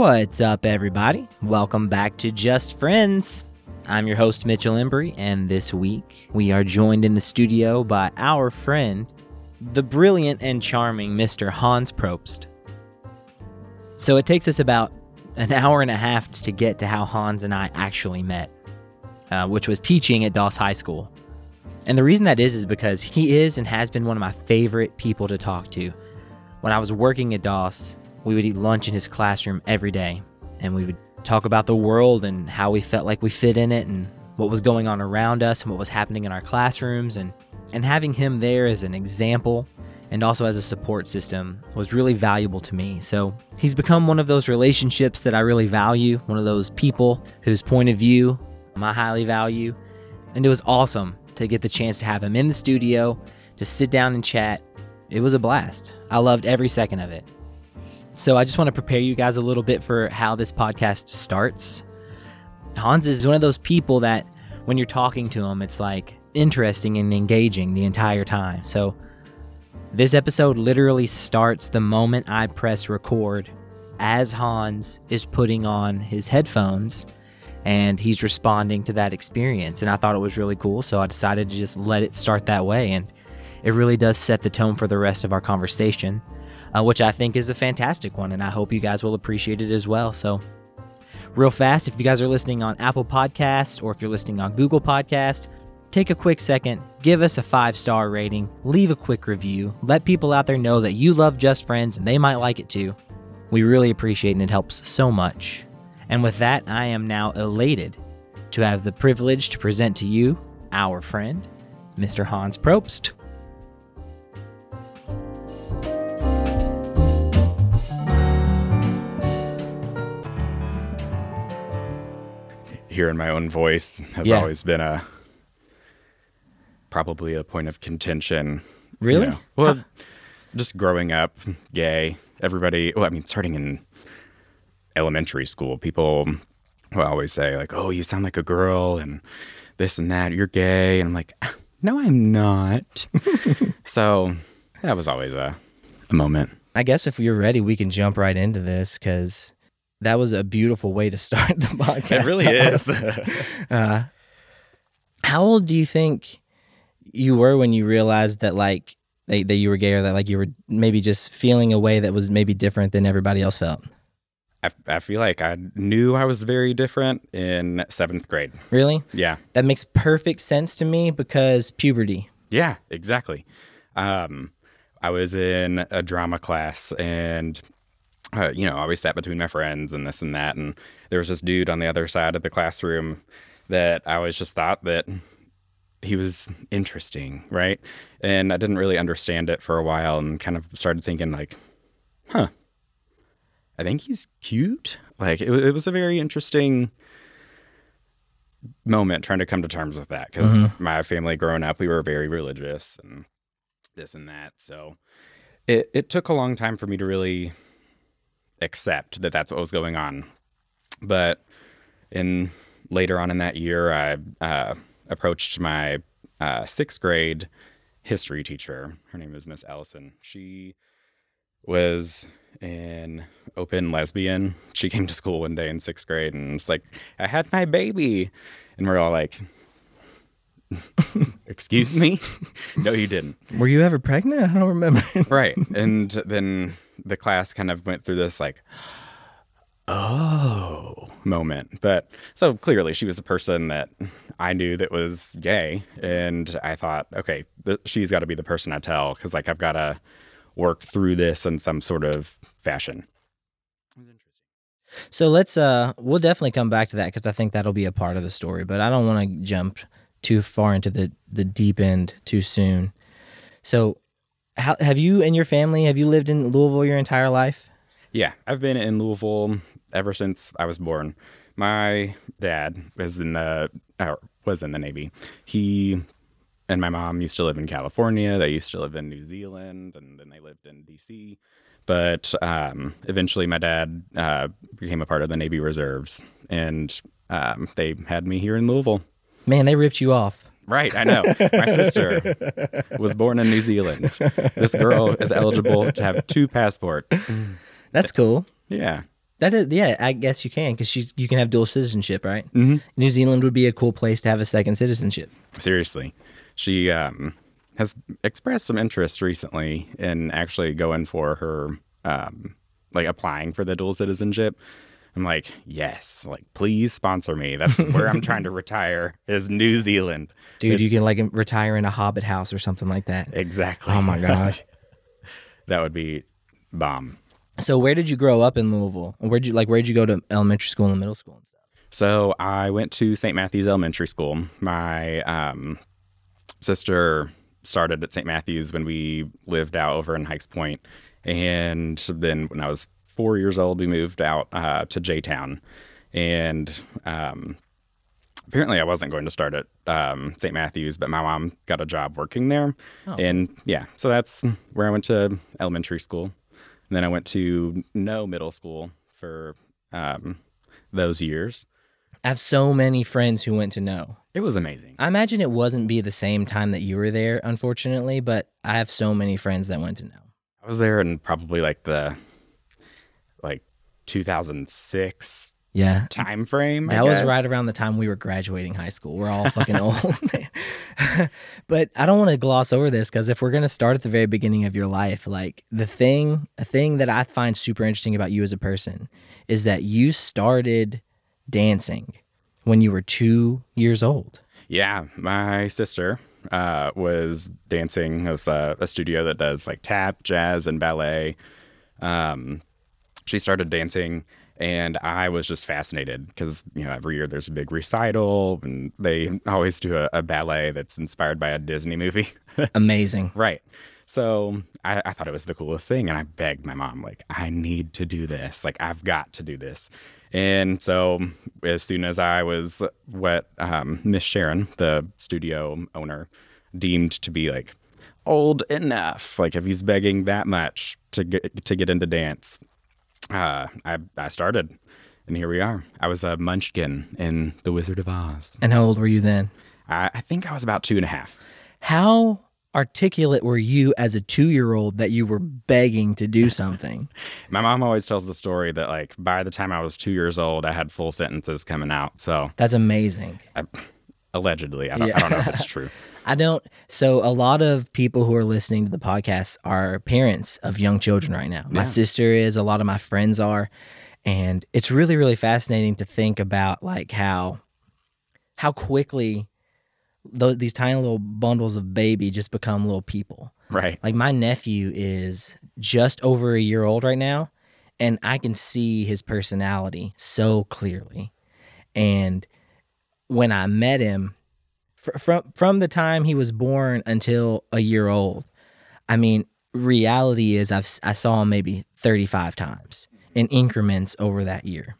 What's up, everybody? Welcome back to Just Friends. I'm your host, Mitchell Embry, and this week we are joined in the studio by our friend, the brilliant and charming Mr. Hans Probst. So it takes us about an hour and a half to get to how Hans and I actually met, uh, which was teaching at Doss High School. And the reason that is is because he is and has been one of my favorite people to talk to. When I was working at Doss, we would eat lunch in his classroom every day, and we would talk about the world and how we felt like we fit in it and what was going on around us and what was happening in our classrooms and and having him there as an example and also as a support system was really valuable to me. So, he's become one of those relationships that I really value, one of those people whose point of view I highly value. And it was awesome to get the chance to have him in the studio, to sit down and chat. It was a blast. I loved every second of it. So I just want to prepare you guys a little bit for how this podcast starts. Hans is one of those people that when you're talking to him, it's like interesting and engaging the entire time. So this episode literally starts the moment I press record as Hans is putting on his headphones and he's responding to that experience. And I thought it was really cool. So I decided to just let it start that way. And it really does set the tone for the rest of our conversation uh, which I think is a fantastic one, and I hope you guys will appreciate it as well. So, real fast, if you guys are listening on Apple Podcast or if you're listening on Google Podcast, take a quick second, give us a five star rating, leave a quick review, let people out there know that you love Just Friends and they might like it too. We really appreciate it and it helps so much. And with that, I am now elated to have the privilege to present to you our friend, Mr. Hans Probst. Hearing my own voice has Yeah. always been a probably a point of contention. you Really? know. Well, just growing up gay, everybody. Well, I mean, starting in elementary school, people will always say like, "Oh, you sound like a girl," and this and that. You're gay, and I'm like, "No, I'm not." so that was always a a moment. I guess if you're ready, we can jump right into this because that was a beautiful way to start the podcast. It really is. uh, how old do you think you were when you realized that like that, that you were gay or that like you were maybe just feeling a way that was maybe different than everybody else felt? I, I feel like I knew I was very different in seventh grade. Really? Yeah. That makes perfect sense to me because puberty. Yeah, exactly. Um, I was in a drama class and, uh, you know, I always sat between my friends and this and that. And there was this dude on the other side of the classroom that I always just thought that he was interesting, right? And I didn't really understand it for a while and kind of started thinking, like, huh, I think he's cute. Like, it, it was a very interesting moment trying to come to terms with that because my family growing up we were very religious and this and that so it, it took a long time for me to really accept that that's what was going on but in later on in that year i uh, approached my uh, sixth grade history teacher her name is miss Allison. she was an open lesbian. She came to school one day in sixth grade and was like, I had my baby. And we're all like, Excuse me? no, you didn't. Were you ever pregnant? I don't remember. Right. And then the class kind of went through this like, oh moment. But so clearly she was a person that I knew that was gay. And I thought, okay, th- she's got to be the person I tell because like I've got to work through this in some sort of fashion. So let's uh we'll definitely come back to that because I think that'll be a part of the story, but I don't want to jump too far into the the deep end too soon. So how have you and your family have you lived in Louisville your entire life? Yeah, I've been in Louisville ever since I was born. My dad was in the was in the Navy. He and my mom used to live in California. They used to live in New Zealand, and then they lived in D.C. But um, eventually, my dad uh, became a part of the Navy Reserves, and um, they had me here in Louisville. Man, they ripped you off. Right, I know. My sister was born in New Zealand. This girl is eligible to have two passports. That's cool. Yeah. That is, yeah, I guess you can because she's you can have dual citizenship, right? Mm-hmm. New Zealand would be a cool place to have a second citizenship. Seriously, she um, has expressed some interest recently in actually going for her, um, like applying for the dual citizenship. I'm like, yes, like please sponsor me. That's where I'm trying to retire is New Zealand. Dude, It- you can like retire in a hobbit house or something like that. exactly. Oh my gosh. that would be bomb. so where did you grow up in Louisville? Where'd you like where'd you go to elementary school and middle school and stuff? So I went to St. Matthew's Elementary School. My um, sister started at St. Matthew's when we lived out over in Hikes Point, and then when I was four years old, we moved out uh, to J Town, and um, apparently I wasn't going to start at um, St. Matthew's, but my mom got a job working there, Oh. and yeah, so that's where I went to elementary school. And then I went to Noe middle school for um, those years. I have so many friends who went to Noe. It was amazing. I imagine it wasn't be the same time that you were there, unfortunately, but I have so many friends that went to Noe. I was there in probably like the like 2006 Yeah. time frame. I That was right around the time we were graduating high school. We're all fucking old. but I don't want to gloss over this because if we're going to start at the very beginning of your life, like the thing, a thing that I find super interesting about you as a person is that you started dancing when you were two years old. Yeah, my sister uh, was dancing. It was a, a studio that does like tap, jazz, and ballet. Um, she started dancing, and I was just fascinated because you know every year there's a big recital, and they always do a, a ballet that's inspired by a Disney movie. Amazing. Right. So I, I thought it was the coolest thing. And I begged my mom, like, I need to do this. Like, I've got to do this. And so as soon as I was what um, Miss Sharon, the studio owner, deemed to be like old enough, like if he's begging that much to get to get into dance, uh, I I started, and here we are. I was a munchkin in The Wizard of Oz. And how old were you then? I, I think I was about two and a half. How articulate were you as a two year old that you were begging to do something? My mom always tells the story that like by the time I was two years old, I had full sentences coming out. So That's amazing. I, allegedly, I don't, Yeah. I don't know if it's true. I don't. So a lot of people who are listening to the podcast are parents of young children right now. My sister is. A lot of my friends are, and it's really really fascinating to think about like how how quickly those these tiny little bundles of baby just become little people. Right. Like my nephew is just over a year old right now, and I can see his personality so clearly. And when I met him, fr- from from the time he was born until a year old, I mean, reality is I've I saw him maybe thirty five times in increments over that year.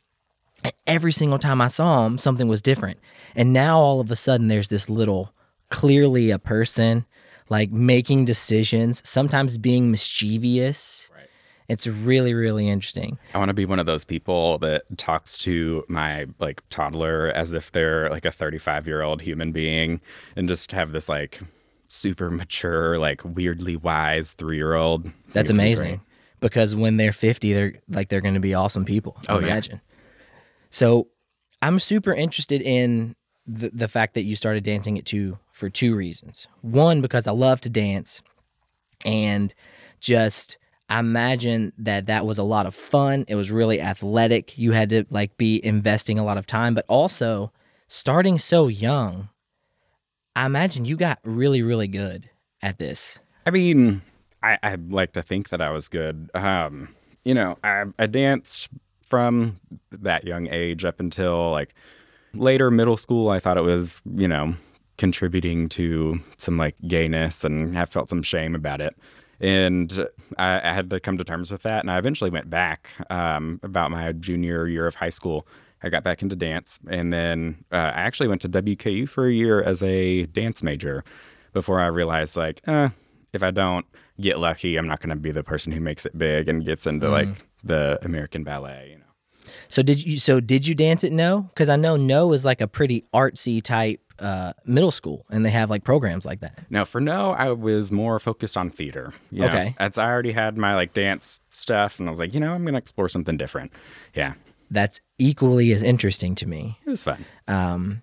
And every single time I saw him, something was different. And now all of a sudden, there's this little, clearly a person, like making decisions, sometimes being mischievous. It's really, really interesting. I want to be one of those people that talks to my like toddler as if they're like a 35 year old human being and just have this like super mature, like weirdly wise three year old. That's amazing because when they're 50, they're like, they're going to be awesome people. Oh, yeah. imagine. So I'm super interested in the, the fact that you started dancing at two for two reasons. One, because I love to dance and just I imagine that that was a lot of fun. It was really athletic. You had to like be investing a lot of time, but also starting so young. I imagine you got really, really good at this. I mean, I, I like to think that I was good. Um, you know, I, I danced from that young age up until like later middle school. I thought it was, you know, contributing to some like gayness and I felt some shame about it. And I, I had to come to terms with that. And I eventually went back um, about my junior year of high school. I got back into dance. And then uh, I actually went to WKU for a year as a dance major before I realized, like, eh, if I don't get lucky, I'm not going to be the person who makes it big and gets into Mm. like the American ballet, you know. So did you? So did you dance at Noe? Because I know Noe is like a pretty artsy type uh, middle school and they have like programs like that. No, for Noe, I was more focused on theater. You know, Okay. As I already had my like dance stuff, and I was like, you know, I'm gonna explore something different. Yeah, That's equally as interesting to me it was fun. um,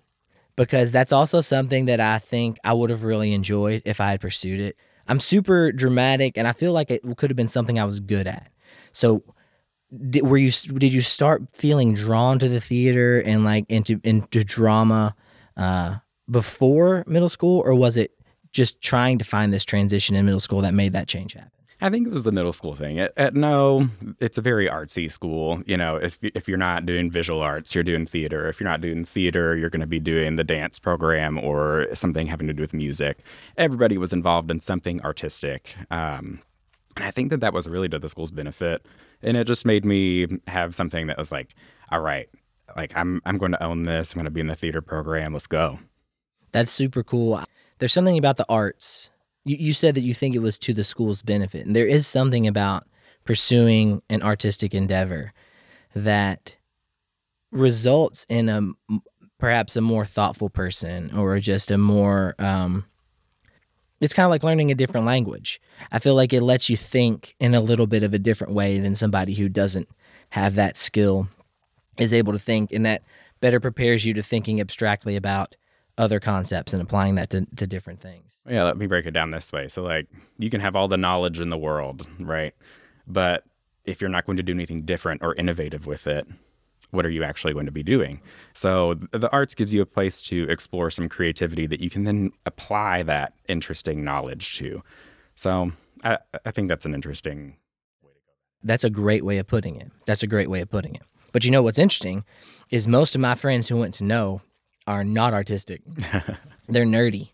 because that's also something that I think I would have really enjoyed if I had pursued it. I'm super dramatic, and I feel like it could have been something I was good at. So, did, were you did you start feeling drawn to the theater and like into into drama uh, before middle school, or was it just trying to find this transition in middle school that made that change happen? I think it was the middle school thing. At, at Noe, it's a very artsy school. You know, if if you're not doing visual arts, you're doing theater. If you're not doing theater, you're going to be doing the dance program or something having to do with music. Everybody was involved in something artistic, um, and I think that that was really to the school's benefit. And it just made me have something that was like, all right, like I'm I'm going to own this. I'm going to be in the theater program. Let's go. That's super cool. There's something about the arts. You, you said that you think it was to the school's benefit. And there is something about pursuing an artistic endeavor that results in a perhaps a more thoughtful person or just a more um it's kind of like learning a different language. I feel like it lets you think in a little bit of a different way than somebody who doesn't have that skill is able to think and that better prepares you to thinking abstractly about other concepts and applying that to, to different things. Yeah, let me break it down this way. So, like, you can have all the knowledge in the world, right? But if you're not going to do anything different or innovative with it, what are you actually going to be doing? So, the arts gives you a place to explore some creativity that you can then apply that interesting knowledge to. So, I, I think that's an interesting. Way to go. That's a great way of putting it. That's a great way of putting it. But you know what's interesting is most of my friends who went to Noe are not artistic. They're nerdy.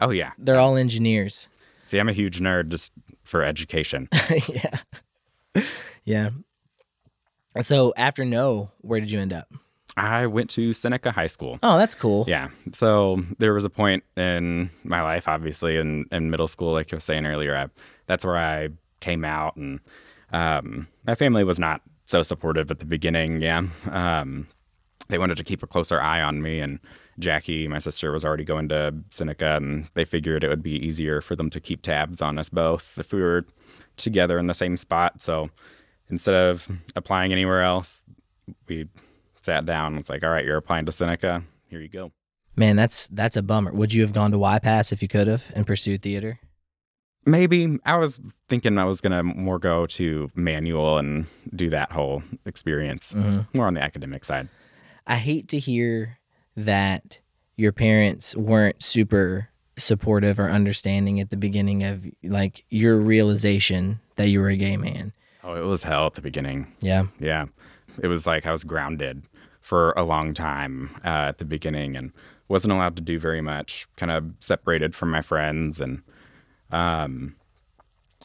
Oh, yeah. They're all engineers. See, I'm a huge nerd just for education. yeah. Yeah. So after Noe, where did you end up? I went to Seneca High School. Oh, that's cool. Yeah. So there was a point in my life, obviously, in, in middle school, like I was saying earlier, I, that's where I came out. And um, my family was not so supportive at the beginning. Yeah. Um, they wanted to keep a closer eye on me. And Jackie, my sister, was already going to Seneca, and they figured it would be easier for them to keep tabs on us both if we were together in the same spot. So instead of applying anywhere else, we sat down and was like, all right, you're applying to Seneca. Here you go. Man, that's that's a bummer. Would you have gone to YPAS if you could have and pursued theater? Maybe I was thinking I was gonna more go to manual and do that whole experience Mhm. more on the academic side. I hate to hear that your parents weren't super supportive or understanding at the beginning of like your realization that you were a gay man. Oh, it was hell at the beginning. Yeah. Yeah, it was like I was grounded for a long time uh, at the beginning and wasn't allowed to do very much. Kind of separated from my friends, and um,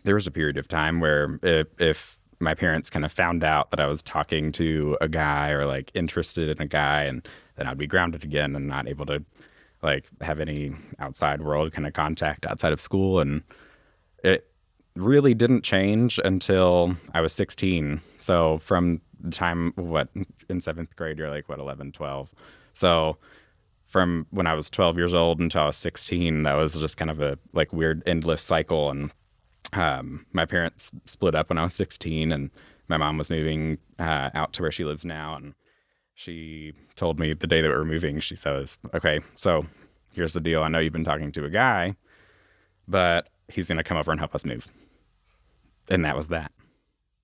there was a period of time where if, if my parents kind of found out that I was talking to a guy or like interested in a guy, and then I'd be grounded again and not able to like have any outside world kind of contact outside of school, and it really didn't change until I was 16. So from the time what in seventh grade you're like what 11 12 so from when i was 12 years old until i was 16 that was just kind of a like weird endless cycle and um, my parents split up when i was 16 and my mom was moving uh, out to where she lives now. And she told me the day that we were moving she says okay so here's the deal. I know you've been talking to a guy but he's going to come over and help us move. And that was that.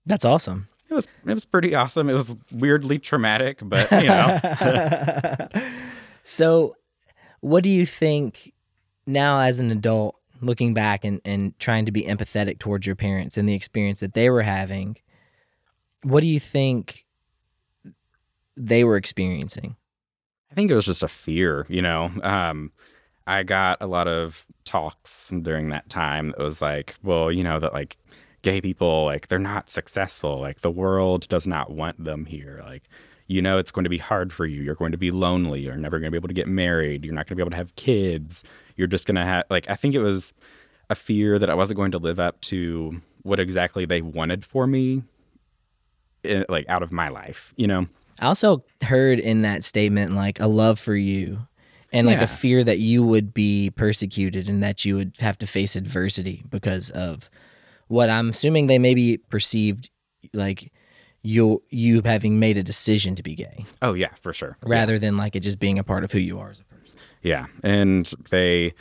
That's awesome. it was it was pretty awesome. It was weirdly traumatic, but you know, so, what do you think now as an adult, looking back and, and trying to be empathetic towards your parents and the experience that they were having? What do you think they were experiencing? I think it was just a fear. You know, um, I got a lot of talks during that time that was like, well, you know, that like gay people like they're not successful. Like the world does not want them here. Like you know, it's going to be hard for you. You're going to be lonely. You're never going to be able to get married. You're not going to be able to have kids. You're just going to have like I think it was a fear that I wasn't going to live up to what exactly they wanted for me in, like out of my life, you know? I also heard in that statement like a love for you and like Yeah. a fear that you would be persecuted and that you would have to face adversity because of what I'm assuming they maybe perceived like you you having made a decision to be gay Oh yeah, for sure. rather than like it just being a part of who you are as a person. Yeah, and they,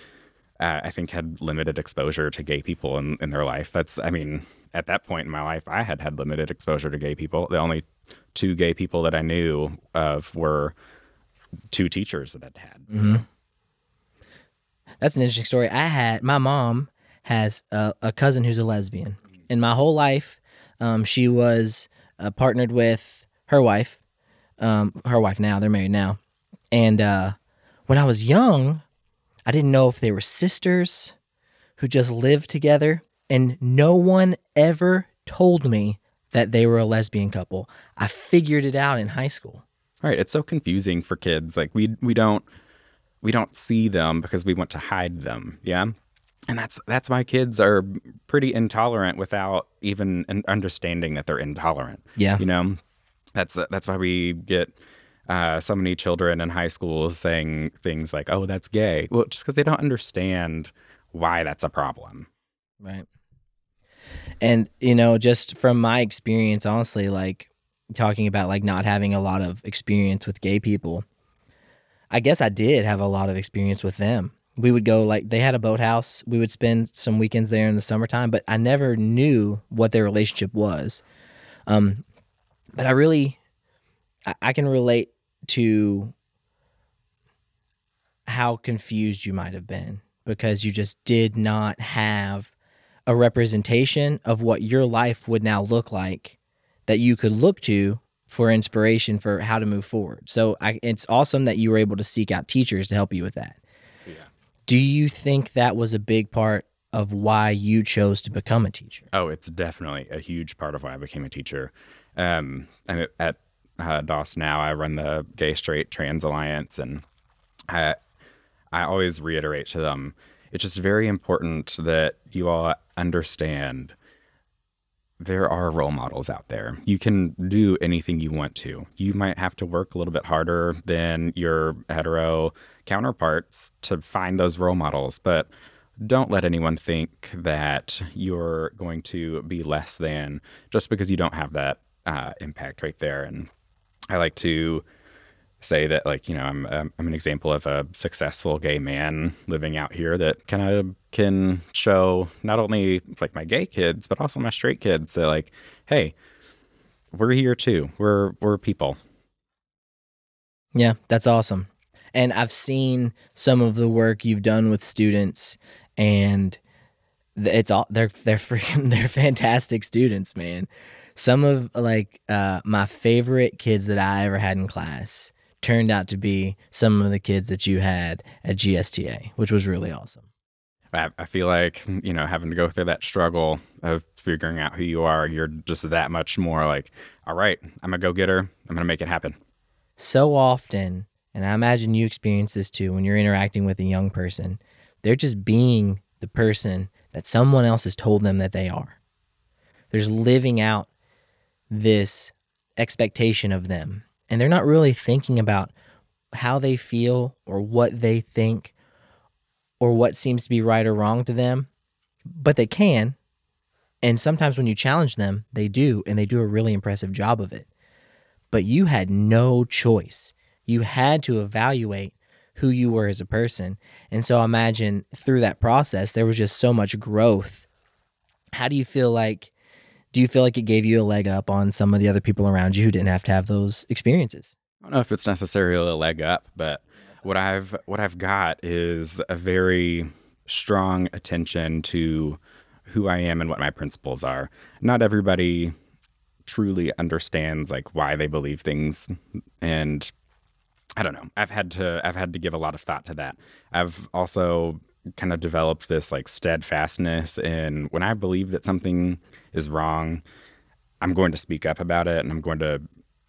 uh, I think, had limited exposure to gay people in, in their life. That's, I mean, at that point in my life, I had had limited exposure to gay people. The only two gay people that I knew of were two teachers that I'd had. That's an interesting story. I had my mom has a, a cousin who's a lesbian. In my whole life, um, she was uh, partnered with her wife. Um, her wife now they're married now, and uh, when I was young, I didn't know if they were sisters who just lived together, and no one ever told me that they were a lesbian couple. I figured it out in high school. Right, it's so confusing for kids. Like we we don't we don't see them because we want to hide them. Yeah. And that's that's why kids are pretty intolerant without even understanding that they're intolerant. Yeah. you know that's that's why we get uh, so many children in high school saying things like oh that's gay well just because they don't understand why that's a problem Right. And you know, just from my experience, honestly, like talking about like not having a lot of experience with gay people, I guess I did have a lot of experience with them. We would go like they had a boathouse. We would spend some weekends there in the summertime, but I never knew what their relationship was. Um, but I really, I, I can relate to how confused you might have been because you just did not have a representation of what your life would now look like that you could look to for inspiration for how to move forward. So I, it's awesome that you were able to seek out teachers to help you with that. Yeah. Do you think that was a big part of why you chose to become a teacher? oh it's definitely a huge part of why i became a teacher um at uh, Doss now i run the gay straight trans alliance and i i always reiterate to them it's just very important that you all understand there are role models out there. You can do anything you want to. You might have to work a little bit harder than your hetero counterparts to find those role models, but don't let anyone think that you're going to be less than just because you don't have that uh, impact right there. And I like to say that like you know I'm um, I'm an example of a successful gay man living out here that kind of can show not only like my gay kids but also my straight kids that like hey we're here too we're we're people Yeah, that's awesome. And I've seen some of the work you've done with students and it's all they're they're freaking they're fantastic students, man. Some of like uh my favorite kids that I ever had in class turned out to be some of the kids that you had at GSTA, which was really awesome. I, I feel like you know having to go through that struggle of figuring out who you are you're just that much more like all right i'm a go-getter i'm gonna make it happen so often, and I imagine you experience this too when you're interacting with a young person, they're just being the person that someone else has told them that they are. They're living out this expectation of them. And they're not really thinking about how they feel or what they think or what seems to be right or wrong to them, but they can. And sometimes when you challenge them, they do, and they do a really impressive job of it but you had no choice. You had to evaluate who you were as a person. And so imagine through that process, there was just so much growth. How do you feel like, do you feel like it gave you a leg up on some of the other people around you who didn't have to have those experiences? I don't know if it's necessarily a leg up, but what I've what I've got is a very strong attention to who I am and what my principles are. Not everybody truly understands like why they believe things and I don't know. I've had to I've had to give a lot of thought to that. I've also kind of developed this like steadfastness in when I believe that something is wrong, I'm going to speak up about it and I'm going to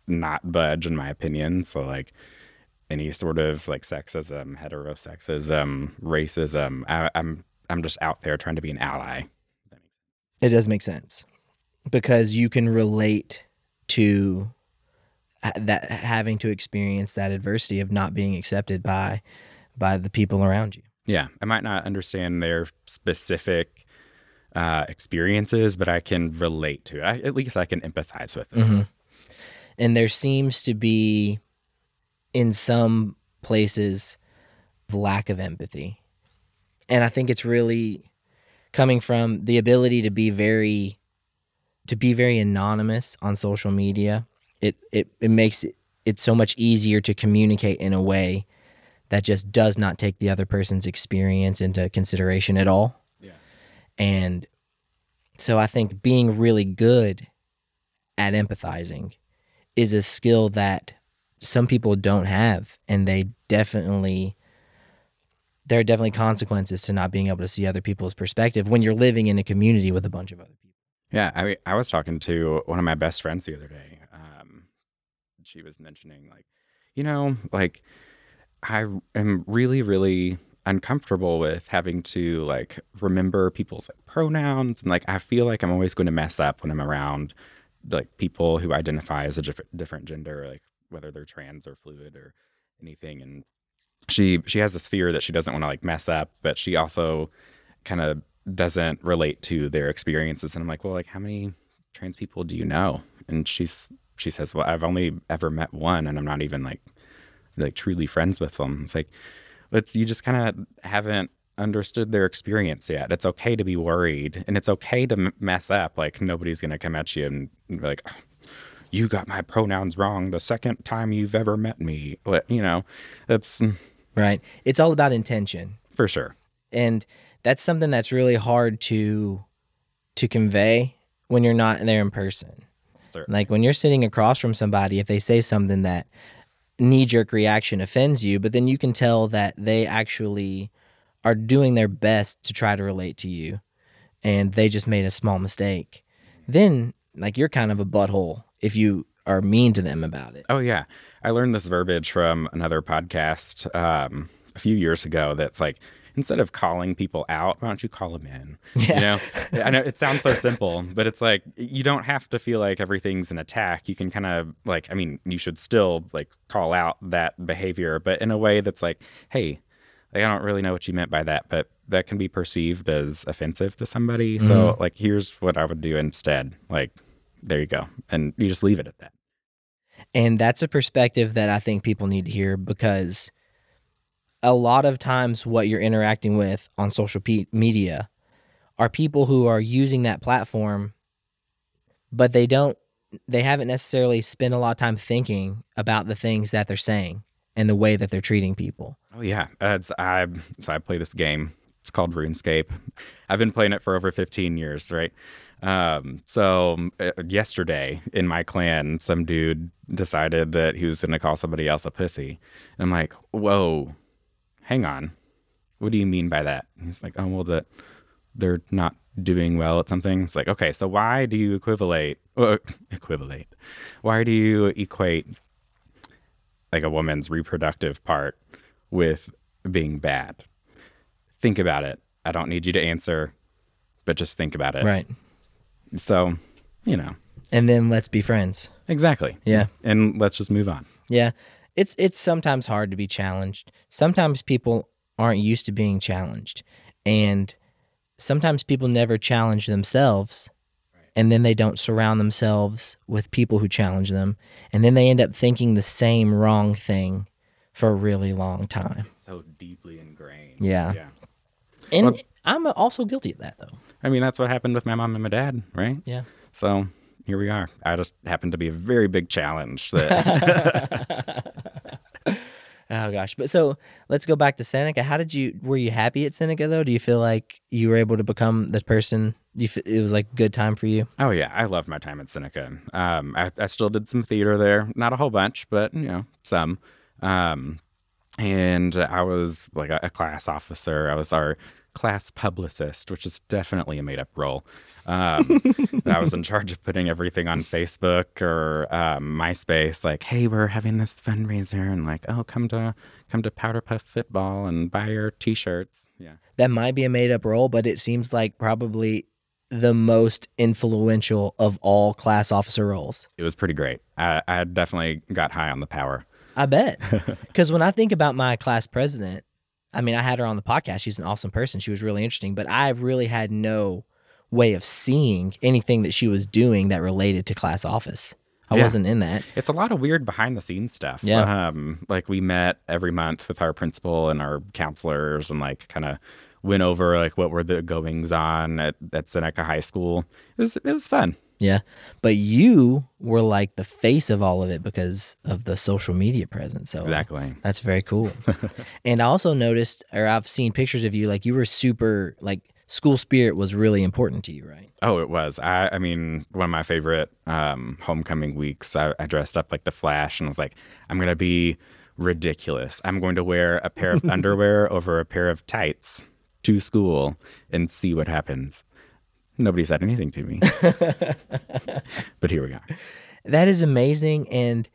not budge in my opinion. So like any sort of like sexism, heterosexism, racism, I, I'm I'm just out there trying to be an ally. It does make sense because you can relate to that having to experience that adversity of not being accepted by by the people around you. Yeah, I might not understand their specific uh, experiences, but I can relate to it. I, at least I can empathize with it. Mm-hmm. And there seems to be, in some places, the lack of empathy. And I think it's really coming from the ability to be very to be very anonymous on social media. It it, it makes it it's so much easier to communicate in a way that just does not take the other person's experience into consideration at all. Yeah. And so I think being really good at empathizing is a skill that some people don't have and they definitely there are definitely consequences to not being able to see other people's perspective when you're living in a community with a bunch of other people. Yeah, I mean, I was talking to one of my best friends the other day. Um, she was mentioning like, you know, like I am really, really uncomfortable with having to like remember people's pronouns and like I feel like I'm always going to mess up when I'm around like people who identify as a different different gender, like whether they're trans or fluid or anything. And she she has this fear that she doesn't want to like mess up, but she also kind of doesn't relate to their experiences. And I'm like, well, like how many trans people do you know? And she's she says, well, I've only ever met one, and I'm not even like like truly friends with them. It's like, it's you just kind of haven't understood their experience yet. It's okay to be worried, and it's okay to m- mess up. Like nobody's gonna come at you and be like, oh, "You got my pronouns wrong the second time you've ever met me." But You know, that's mm. right. It's all about intention, for sure, and that's something that's really hard to to convey when you're not there in person. Certainly. Like when you're sitting across from somebody, if they say something that knee jerk reaction offends you, but then you can tell that they actually are doing their best to try to relate to you and they just made a small mistake. Then, like, you're kind of a butthole if you are mean to them about it. Oh, yeah. I learned this verbiage from another podcast um, a few years ago that's like, instead of calling people out, why don't you call them in? Yeah. You know, I know it sounds so simple, but it's like you don't have to feel like everything's an attack. You can kind of like, I mean, you should still like call out that behavior, but in a way that's like, hey, like, I don't really know what you meant by that, but that can be perceived as offensive to somebody. Mm-hmm. So, like, here's what I would do instead. Like, there you go. And you just leave it at that. And that's a perspective that I think people need to hear because a lot of times what you're interacting with on social p- media are people who are using that platform but they don't they haven't necessarily spent a lot of time thinking about the things that they're saying and the way that they're treating people. Oh yeah, uh, I so I play this game. It's called RuneScape. I've been playing it for over 15 years, right? Um, so uh, yesterday in my clan, some dude decided that he was going to call somebody else a pussy. And I'm like, whoa, hang on. What do you mean by that? And he's like, oh, well, that they're not doing well at something. It's like, okay, so why do you equivalate, uh, equivalate? Why do you equate like a woman's reproductive part with being bad? Think about it. I don't need you to answer, but just think about it. Right. So, you know. And then let's be friends. Exactly. Yeah. And let's just move on. Yeah it's it's sometimes hard to be challenged. Sometimes people aren't used to being challenged. And sometimes people never challenge themselves and then they don't surround themselves with people who challenge them and then they end up thinking the same wrong thing for a really long time. It's so deeply ingrained. Yeah. Yeah. And well, I'm also guilty of that though. I mean, that's what happened with my mom and my dad, right? Yeah. So here we are. I just happened to be a very big challenge. That... oh gosh, but so let's go back to Seneca. How did you? Were you happy at Seneca though? Do you feel like you were able to become the person? You feel, it was like a good time for you? Oh yeah, I loved my time at Seneca. Um, I, I still did some theater there, not a whole bunch, but you know some. Um, and I was like a, a class officer. I was our class publicist, which is definitely a made up role. Um, I was in charge of putting everything on Facebook or um, MySpace, like, "Hey, we're having this fundraiser," and like, "Oh, come to come to Powder Puff Football and buy your T-shirts." Yeah, that might be a made up role, but it seems like probably the most influential of all class officer roles. It was pretty great. I, I definitely got high on the power. I bet, because when I think about my class president, I mean, I had her on the podcast. She's an awesome person. She was really interesting, but I really had no way of seeing anything that she was doing that related to class office. I Yeah. wasn't in that. It's a lot of weird behind the scenes stuff. Yeah. Um, like we met every month with our principal and our counselors and like kind of went over like what were the goings on at, at Seneca High School. It was it was fun. Yeah. But you were like the face of all of it because of the social media presence. So Exactly. That's very cool. and I also noticed, or I've seen pictures of you, like you were super, like school spirit was really important to you, right? Oh, it was. I, I mean, one of my favorite um, homecoming weeks. I, I dressed up like the Flash and was like, I'm gonna be ridiculous. I'm going to wear a pair of underwear over a pair of tights to school and see what happens. Nobody said anything to me, but here we are. That is amazing. And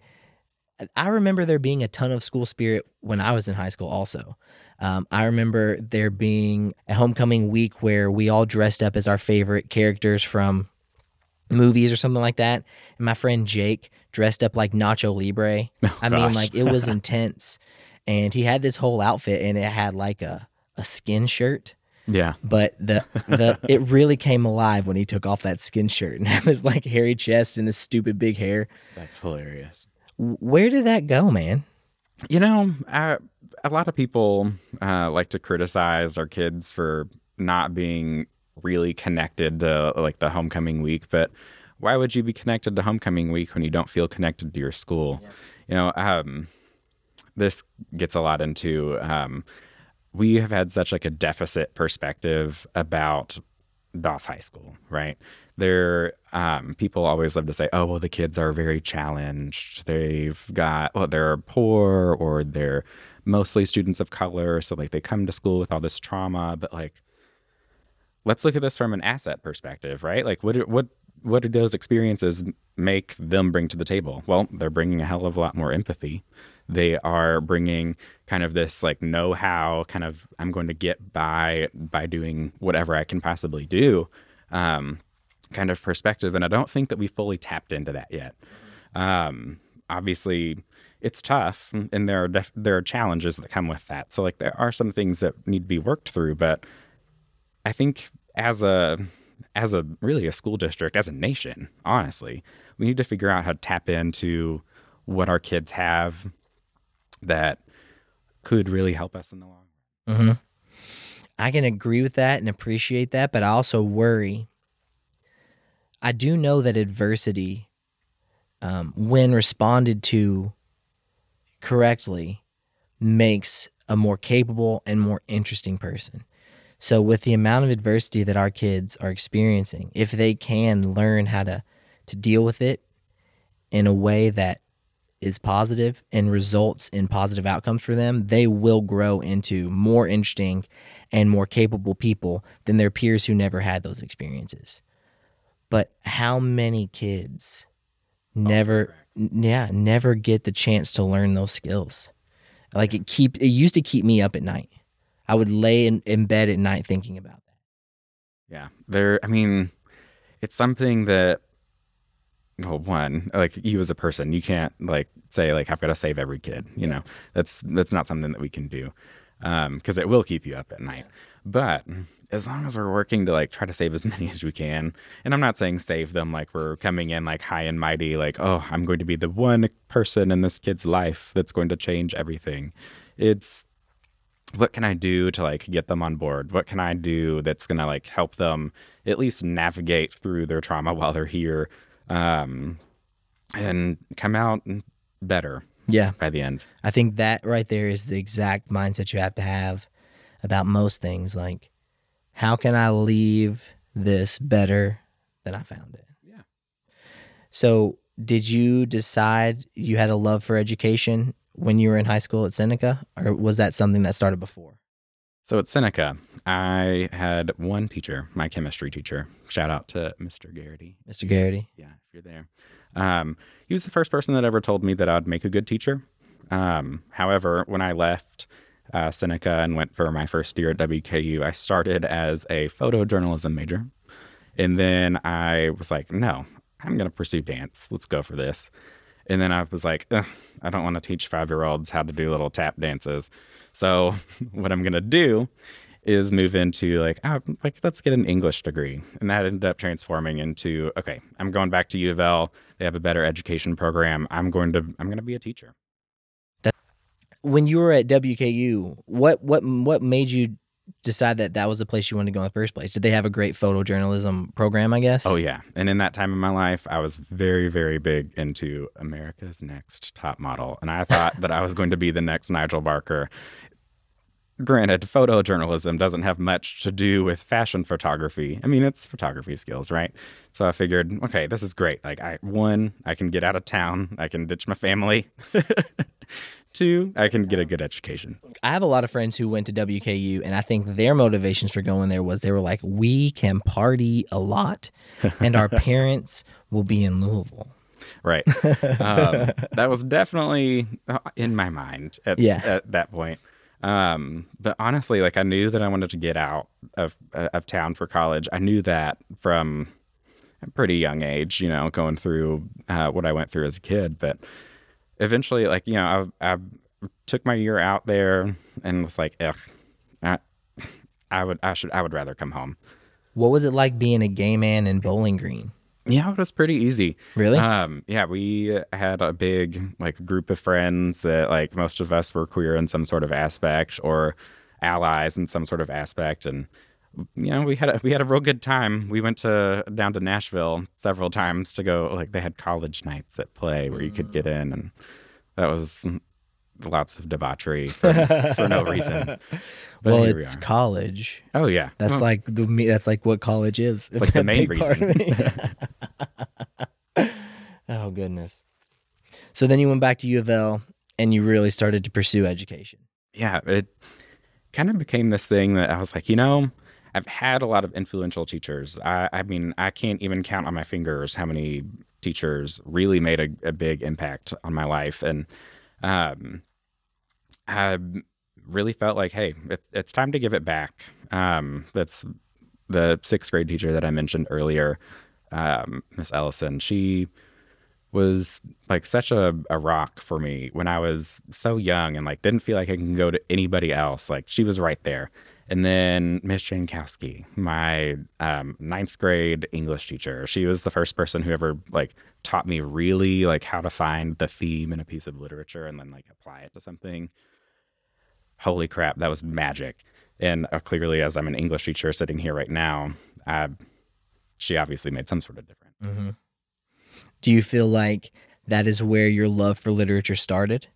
I remember there being a ton of school spirit when I was in high school, also. Um, I remember there being a homecoming week where we all dressed up as our favorite characters from movies or something like that. And my friend Jake dressed up like Nacho Libre. I mean, like it was intense. And he had this whole outfit and it had like a, a skin shirt. Yeah. But the the it really came alive when he took off that skin shirt and had this like hairy chest and this stupid big hair. That's hilarious. Where did that go, man? You know, uh, a lot of people uh, like to criticize our kids for not being really connected to like the homecoming week, but why would you be connected to homecoming week when you don't feel connected to your school? You know, um, this gets a lot into. Um, we have had such like a deficit perspective about Doss High School, right? There, um, people always love to say, "Oh, well, the kids are very challenged. They've got, well, they're poor, or they're mostly students of color, so like they come to school with all this trauma." But like, let's look at this from an asset perspective, right? Like, what, what, what do those experiences make them bring to the table? Well, they're bringing a hell of a lot more empathy. They are bringing kind of this like know-how, kind of I'm going to get by by doing whatever I can possibly do, um, kind of perspective. And I don't think that we fully tapped into that yet. Um, obviously, it's tough, and there are def- there are challenges that come with that. So like there are some things that need to be worked through, but I think as a as a really a school district, as a nation, honestly, we need to figure out how to tap into what our kids have that could really help us in the long run. Mm-hmm. I can agree with that and appreciate that, but I also worry. I do know that adversity, um, when responded to correctly, makes a more capable and more interesting person. So, with the amount of adversity that our kids are experiencing, if they can learn how to, to deal with it in a way that is positive and results in positive outcomes for them, they will grow into more interesting and more capable people than their peers who never had those experiences. But how many kids oh, never n- yeah, never get the chance to learn those skills? Like it keep it used to keep me up at night. I would lay in, in bed at night thinking about that. Yeah. There, I mean, it's something that, well, one, like you as a person, you can't like say like I've got to save every kid. You know, that's that's not something that we can do, um, because it will keep you up at night. But as long as we're working to like try to save as many as we can, and I'm not saying save them like we're coming in like high and mighty, like oh I'm going to be the one person in this kid's life that's going to change everything. It's what can I do to like get them on board? What can I do that's gonna like help them at least navigate through their trauma while they're here, um, and come out better Yeah. by the end. I think that right there is the exact mindset you have to have about most things. Like, how can I leave this better than I found it? Yeah. So, did you decide you had a love for education when you were in high school at Seneca, or was that something that started before? So at Seneca, I had one teacher, my chemistry teacher. Shout out to Mr. Garrity. Mr. Garrity? Yeah, if you're there. Um, he was the first person that ever told me that I'd make a good teacher. Um, however, when I left uh, Seneca and went for my first year at WKU, I started as a photojournalism major. And then I was like, no, I'm going to pursue dance. Let's go for this. And then I was like, I don't want to teach five year olds how to do little tap dances. So what I'm gonna do is move into like, oh, like let's get an English degree, and that ended up transforming into okay, I'm going back to U of L. They have a better education program. I'm going to I'm going to be a teacher. When you were at WKU, what what what made you decide that that was the place you wanted to go in the first place? Did they have a great photojournalism program? I guess. Oh yeah, and in that time in my life, I was very very big into America's Next Top Model, and I thought that I was going to be the next Nigel Barker. Granted, photojournalism doesn't have much to do with fashion photography. I mean, it's photography skills, right? So I figured, okay, this is great. Like, I one, I can get out of town, I can ditch my family. Two, I can get a good education. I have a lot of friends who went to WKU, and I think their motivations for going there was they were like, we can party a lot, and our parents will be in Louisville. Right. Um, that was definitely uh, in my mind at, Yeah. at that point. Um, but honestly, like I knew that I wanted to get out of uh, of town for college. I knew that from a pretty young age, you know, going through uh, what I went through as a kid. But eventually, like you know, I, I took my year out there and was like, ugh, I, I would, I should, I would rather come home. What was it like being a gay man in Bowling Green? Yeah, it was pretty easy. Really? Um, yeah, we had a big like group of friends that like most of us were queer in some sort of aspect or allies in some sort of aspect, and you know we had a, we had a real good time. We went to down to Nashville several times to go like they had college nights at play where you could get in, and that was lots of debauchery for, for no reason. But well, here we it's college. oh yeah, That's Well, like the that's like what college is. It's like the main reason. oh goodness. So then you went back to U of L and you really started to pursue education. yeah, it kind of became this thing that I was like, you know, I've had a lot of influential teachers. I, I mean, I can't even count on my fingers how many teachers really made a, a big impact on my life. And um, I really felt like, hey, it, it's time to give it back. Um, that's the sixth grade teacher that I mentioned earlier, um, Miss Ellison. She was like such a, a rock for me when I was so young and like didn't feel like I can go to anybody else. Like she was right there. And then Miss Jankowski, my um, ninth grade English teacher, she was the first person who ever like taught me really like how to find the theme in a piece of literature and then like apply it to something. Holy crap, that was magic. And uh, clearly, as I'm an English teacher sitting here right now, uh, she obviously made some sort of difference. Mm-hmm. Do you feel like that is where your love for literature started?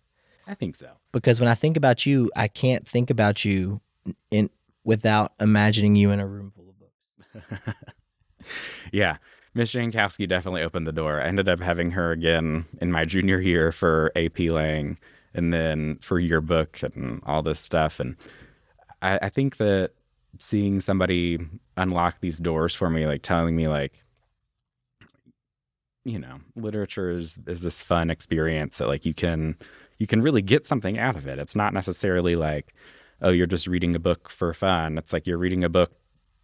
I think so. Because when I think about you, I can't think about you in without imagining you in a room full of books. yeah. Miss Jankowski definitely opened the door. I ended up having her again in my junior year for AP Lang and then for yearbook and all this stuff. And I, I think that seeing somebody unlock these doors for me, like telling me like, you know, literature is, is this fun experience that like you can you can really get something out of it. It's not necessarily like, oh, you're just reading a book for fun. It's like you're reading a book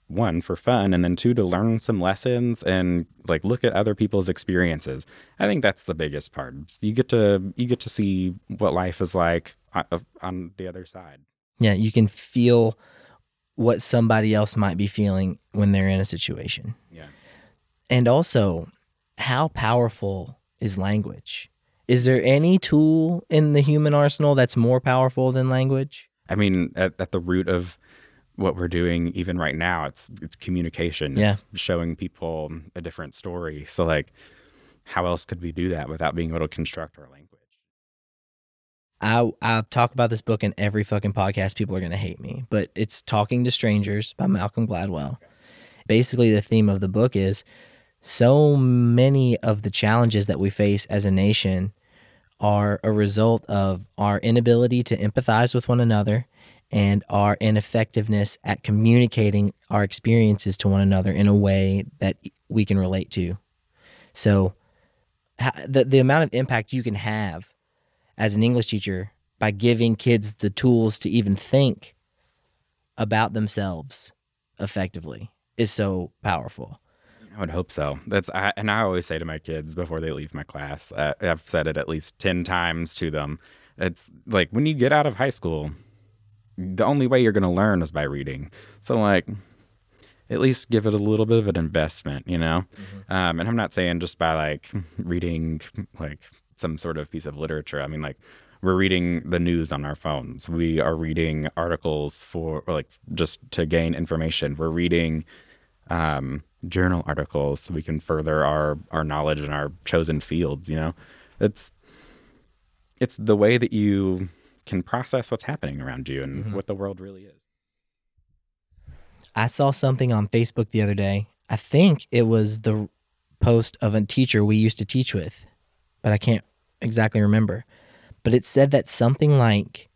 one for fun and then two to learn some lessons and like look at other people's experiences i think that's the biggest part you get to you get to see what life is like on, on the other side Yeah, you can feel what somebody else might be feeling when they're in a situation. yeah And also, how powerful is language? Is there any tool in the human arsenal that's more powerful than language? I mean at, at the root of what we're doing even right now it's it's communication Yeah. it's showing people a different story so like how else could we do that without being able to construct our language I I talk about this book in every fucking podcast. People are gonna hate me, but it's Talking to Strangers by Malcolm Gladwell. Basically, the theme of the book is so many of the challenges that we face as a nation are a result of our inability to empathize with one another and our ineffectiveness at communicating our experiences to one another in a way that we can relate to. So, the the amount of impact you can have as an English teacher by giving kids the tools to even think about themselves effectively is so powerful. I would hope so. That's I, and I always say to my kids before they leave my class. Uh, I've said it at least ten times to them. It's like when you get out of high school, the only way you're going to learn is by reading. So like, at least give it a little bit of an investment, you know. Mm-hmm. Um, and I'm not saying just by like reading like some sort of piece of literature. I mean like we're reading the news on our phones. We are reading articles for like just to gain information. We're reading um, journal articles so we can further our our knowledge in our chosen fields. You know, it's it's the way that you can process what's happening around you and mm-hmm. what the world really is. I saw something on Facebook the other day. I think it was the post of a teacher we used to teach with, but I can't exactly remember. But it said that something like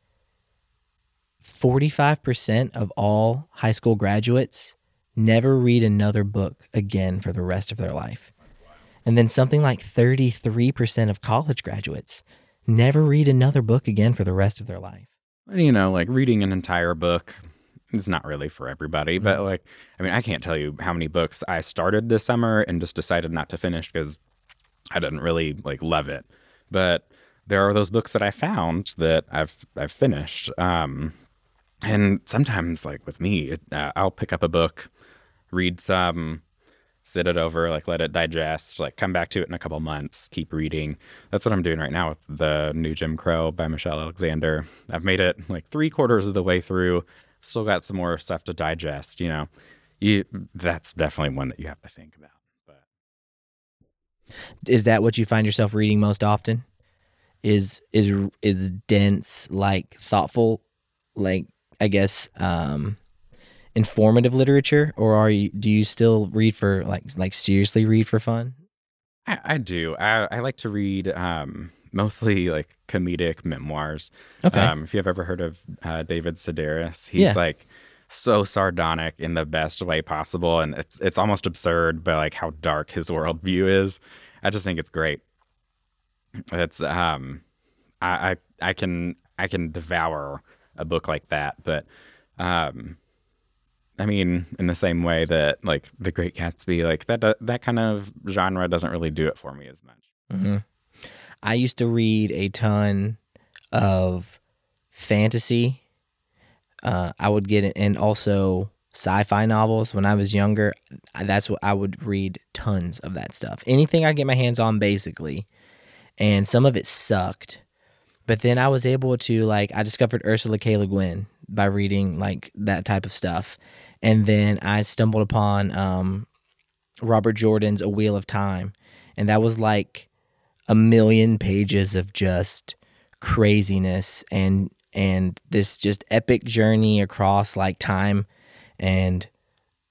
45% of all high school graduates never read another book again for the rest of their life. And then something like 33% of college graduates never read another book again for the rest of their life. You know, like reading an entire book is not really for everybody, but mm-hmm. like, I mean, I can't tell you how many books I started this summer and just decided not to finish because I didn't really like love it. But there are those books that I found that I've I've finished. Um, and sometimes, like with me, it, uh, I'll pick up a book read some, sit it over, like let it digest, like come back to it in a couple months, keep reading. That's what I'm doing right now with the new Jim Crow by Michelle Alexander. I've made it like three quarters of the way through. Still got some more stuff to digest. You know, you that's definitely one that you have to think about. But is that what you find yourself reading most often? Is is is dense, like thoughtful, like I guess um informative literature, or are you do you still read for like like seriously read for fun? I, I do. I, I like to read um, mostly like comedic memoirs. Okay. Um, if you've ever heard of uh, David Sedaris, he's yeah. like so sardonic in the best way possible, and it's it's almost absurd, but like how dark his worldview is. I just think it's great. It's um, I I, I can I can devour a book like that, but um, I mean, in the same way that like The Great Gatsby, like that that kind of genre doesn't really do it for me as much. Mm-hmm. I used to read a ton of fantasy. Uh, I would get it, and also sci-fi novels when I was younger. That's what I would read tons of that stuff. Anything I get my hands on, basically, and some of it sucked. But then I was able to like I discovered Ursula K. Le Guin by reading like that type of stuff and then I stumbled upon um, Robert Jordan's A Wheel of Time, and that was like a million pages of just craziness and and this just epic journey across like time and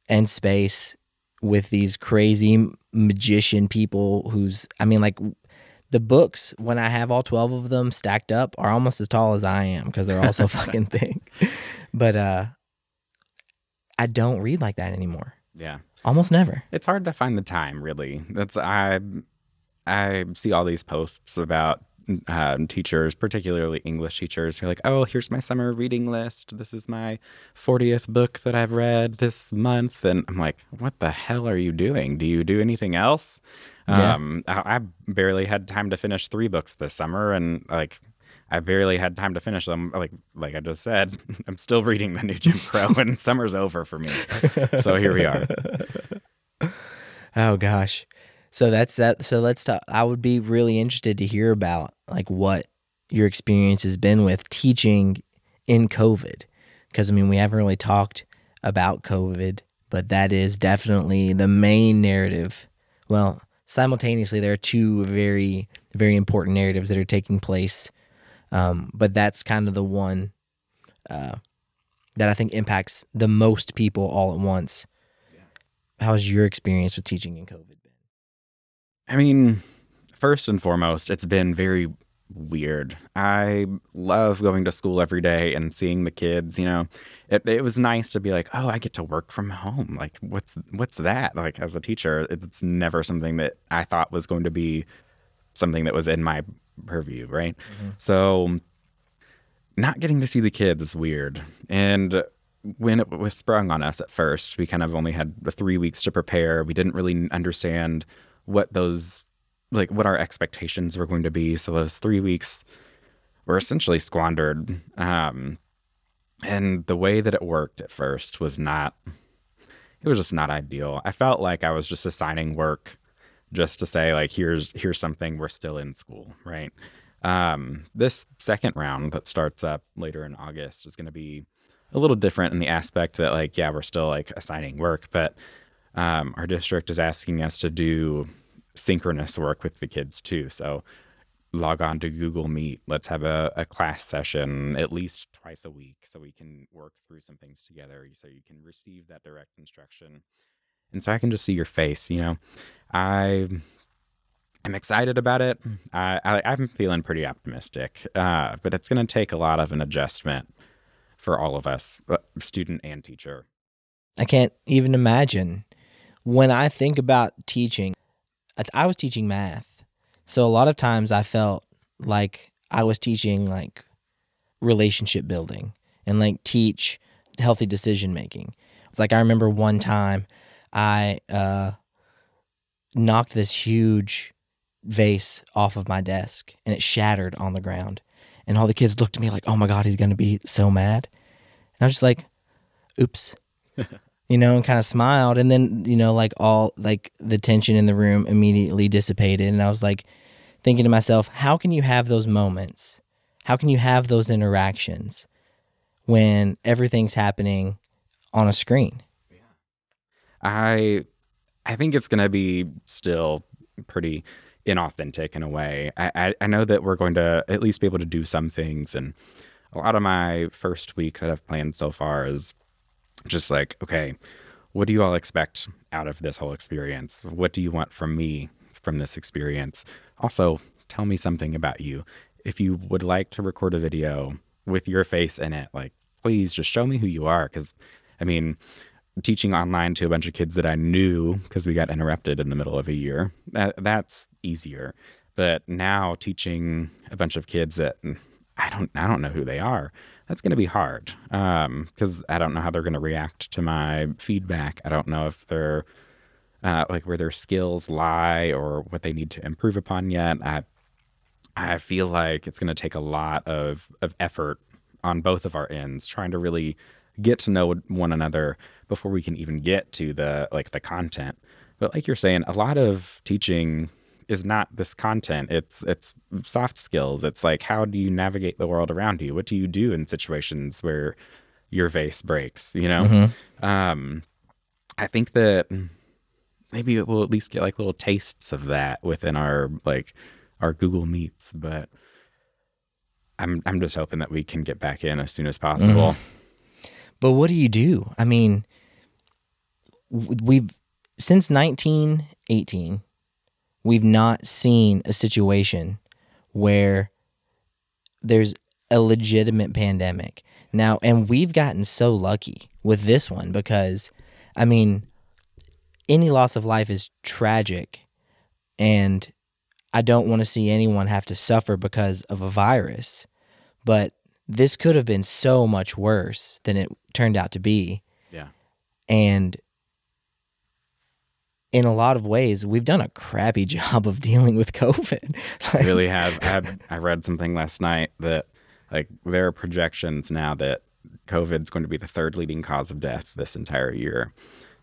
and space with these crazy magician people who's I mean like the books when I have all 12 of them stacked up are almost as tall as I am because they're all so fucking thick. But uh I don't read like that anymore. Yeah. Almost never. It's hard to find the time, really. That's I I see all these posts about um, teachers, particularly English teachers, who are like, "Oh, here's my summer reading list. This is my 40th book that I've read this month," and I'm like, "What the hell are you doing? Do you do anything else?" Yeah. Um, I, I barely had time to finish three books this summer, and like I barely had time to finish them. Like like I just said, I'm still reading the new Jim Crow, and summer's over for me. So here we are. Oh gosh. So that's that. So let's talk. I would be really interested to hear about like what your experience has been with teaching in COVID, because I mean we haven't really talked about COVID, but that is definitely the main narrative. Well, simultaneously, there are two very very important narratives that are taking place um, but that's kind of the one uh, that I think impacts the most people all at once. How's your experience with teaching in COVID been? I mean, first and foremost, it's been very weird. I love going to school every day and seeing the kids, you know. It it was nice to be like, "Oh, I get to work from home." Like, what's what's that? Like as a teacher, it's never something that I thought was going to be something that was in my purview, right? Mm-hmm. So not getting to see the kids is weird. And when it was sprung on us at first, we kind of only had three weeks to prepare. We didn't really understand what those, like, what our expectations were going to be. So those three weeks were essentially squandered. Um, and the way that it worked at first was not, it was just not ideal. I felt like I was just assigning work just to say, like, here's, here's something, we're still in school, right? Um, this second round that starts up later in August is going to be a little different in the aspect that like yeah we're still like assigning work but um, our district is asking us to do synchronous work with the kids too. So log on to google meet. Let's have a, a class session at least twice a week so we can work through some things together so you can receive that direct instruction and so i can just see your face you know i i'm excited about it i, I i'm feeling pretty optimistic uh, but it's going to take a lot of an adjustment for all of us, uh, student and teacher. I can't even imagine. When I think about teaching, I was teaching math. So a lot of times I felt like I was teaching like relationship building and like teach healthy decision making. It's like I remember one time I uh, knocked this huge vase off of my desk and it shattered on the ground. And all the kids looked at me like, oh my God, he's going to be so mad. And I was just like, oops, you know, and kind of smiled. And then, you know, like all, like the tension in the room immediately dissipated. And I was like thinking to myself, how can you have those moments? How can you have those interactions when everything's happening on a screen? I, I think it's going to be still pretty inauthentic in a way. I, I, I know that we're going to at least be able to do some things. And a lot of my first week that I've planned so far is just like, okay, what do you all expect out of this whole experience? What do you want from me from this experience? Also, tell me something about you. If you would like to record a video with your face in it, like, please just show me who you are. Cause I mean, teaching online to a bunch of kids that I knew because we got interrupted in the middle of a year. That, that's easier. But now teaching a bunch of kids that I don't I don't know who they are. That's going to be hard because um, I don't know how they're going to react to my feedback. I don't know if they're uh, like where their skills lie or what they need to improve upon yet. I I feel like it's going to take a lot of of effort on both of our ends trying to really get to know one another before we can even get to the like the content. But like you're saying, a lot of teaching is not this content. It's it's soft skills. It's like how do you navigate the world around you? What do you do in situations where your vase breaks? You know, mm-hmm. um, I think that maybe we'll at least get like little tastes of that within our like our Google Meets, but. I'm I'm just hoping that we can get back in as soon as possible. Mm-hmm. But what do you do? I mean, we've since 1918, we've not seen a situation where there's a legitimate pandemic. Now, and we've gotten so lucky with this one because, I mean, any loss of life is tragic. And I don't want to see anyone have to suffer because of a virus. But this could have been so much worse than it turned out to be. Yeah. And in a lot of ways, we've done a crappy job of dealing with COVID. like, really have. I, have. I read something last night that like there are projections now that COVID is going to be the third leading cause of death this entire year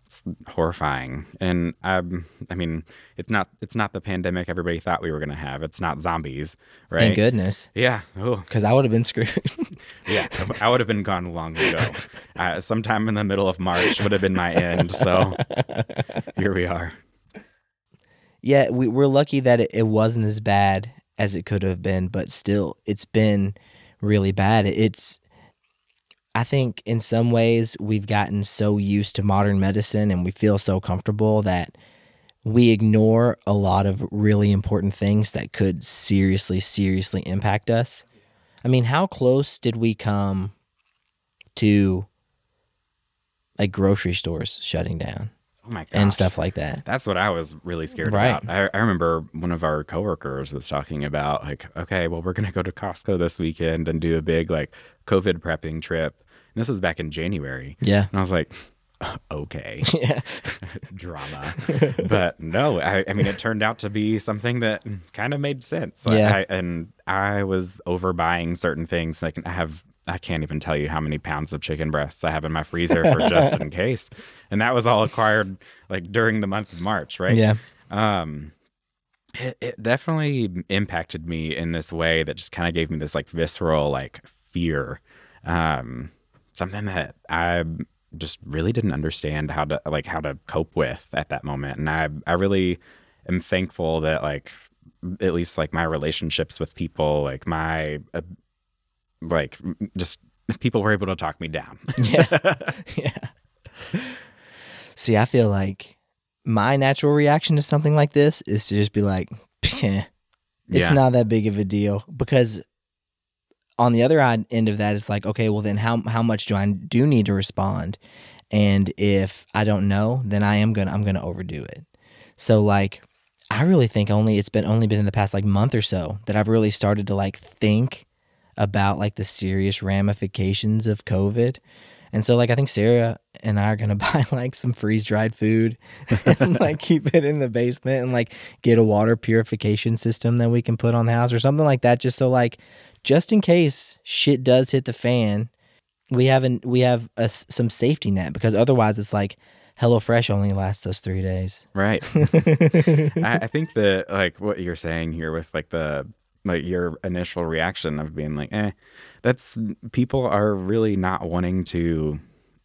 it's horrifying. And um, I mean, it's not it's not the pandemic everybody thought we were going to have. It's not zombies, right? Thank goodness. Yeah. Because I would have been screwed. yeah, I would have been gone long ago. Uh, sometime in the middle of March would have been my end. So here we are. Yeah, we, we're lucky that it, it wasn't as bad as it could have been, but still, it's been really bad. It's I think in some ways we've gotten so used to modern medicine and we feel so comfortable that we ignore a lot of really important things that could seriously, seriously impact us. I mean, how close did we come to like grocery stores shutting down? Oh. And stuff like that. That's what I was really scared right. about. I, I remember one of our coworkers was talking about like, okay, well, we're gonna go to Costco this weekend and do a big like COVID prepping trip this was back in January. Yeah. And I was like, okay, Yeah. drama. but no, I, I mean, it turned out to be something that kind of made sense. Yeah. I, and I was overbuying certain things. Like I have, I can't even tell you how many pounds of chicken breasts I have in my freezer for just in case. And that was all acquired like during the month of March, right? Yeah. um it, it definitely impacted me in this way that just kind of gave me this like visceral like fear um something that i just really didn't understand how to like how to cope with at that moment and i i really am thankful that like at least like my relationships with people like my uh, like just people were able to talk me down Yeah. yeah. See, I feel like my natural reaction to something like this is to just be like, "Peh, it's Yeah. not that big of a deal. Because on the other end of that, it's like, okay, well, then how, how much do I do need to respond? And if I don't know, then I am gonna I'm gonna overdo it. So like, I really think only it's been only been in the past like month or so that I've really started to like think about like the serious ramifications of COVID. And so like I think Sarah and I are gonna buy like some freeze dried food and like keep it in the basement and like get a water purification system that we can put on the house or something like that just so like just in case shit does hit the fan, we haven't we have a some safety net because otherwise it's like HelloFresh only lasts us three days. Right. I, I think that like what you're saying here with like the like your initial reaction of being like, eh, that's people are really not wanting to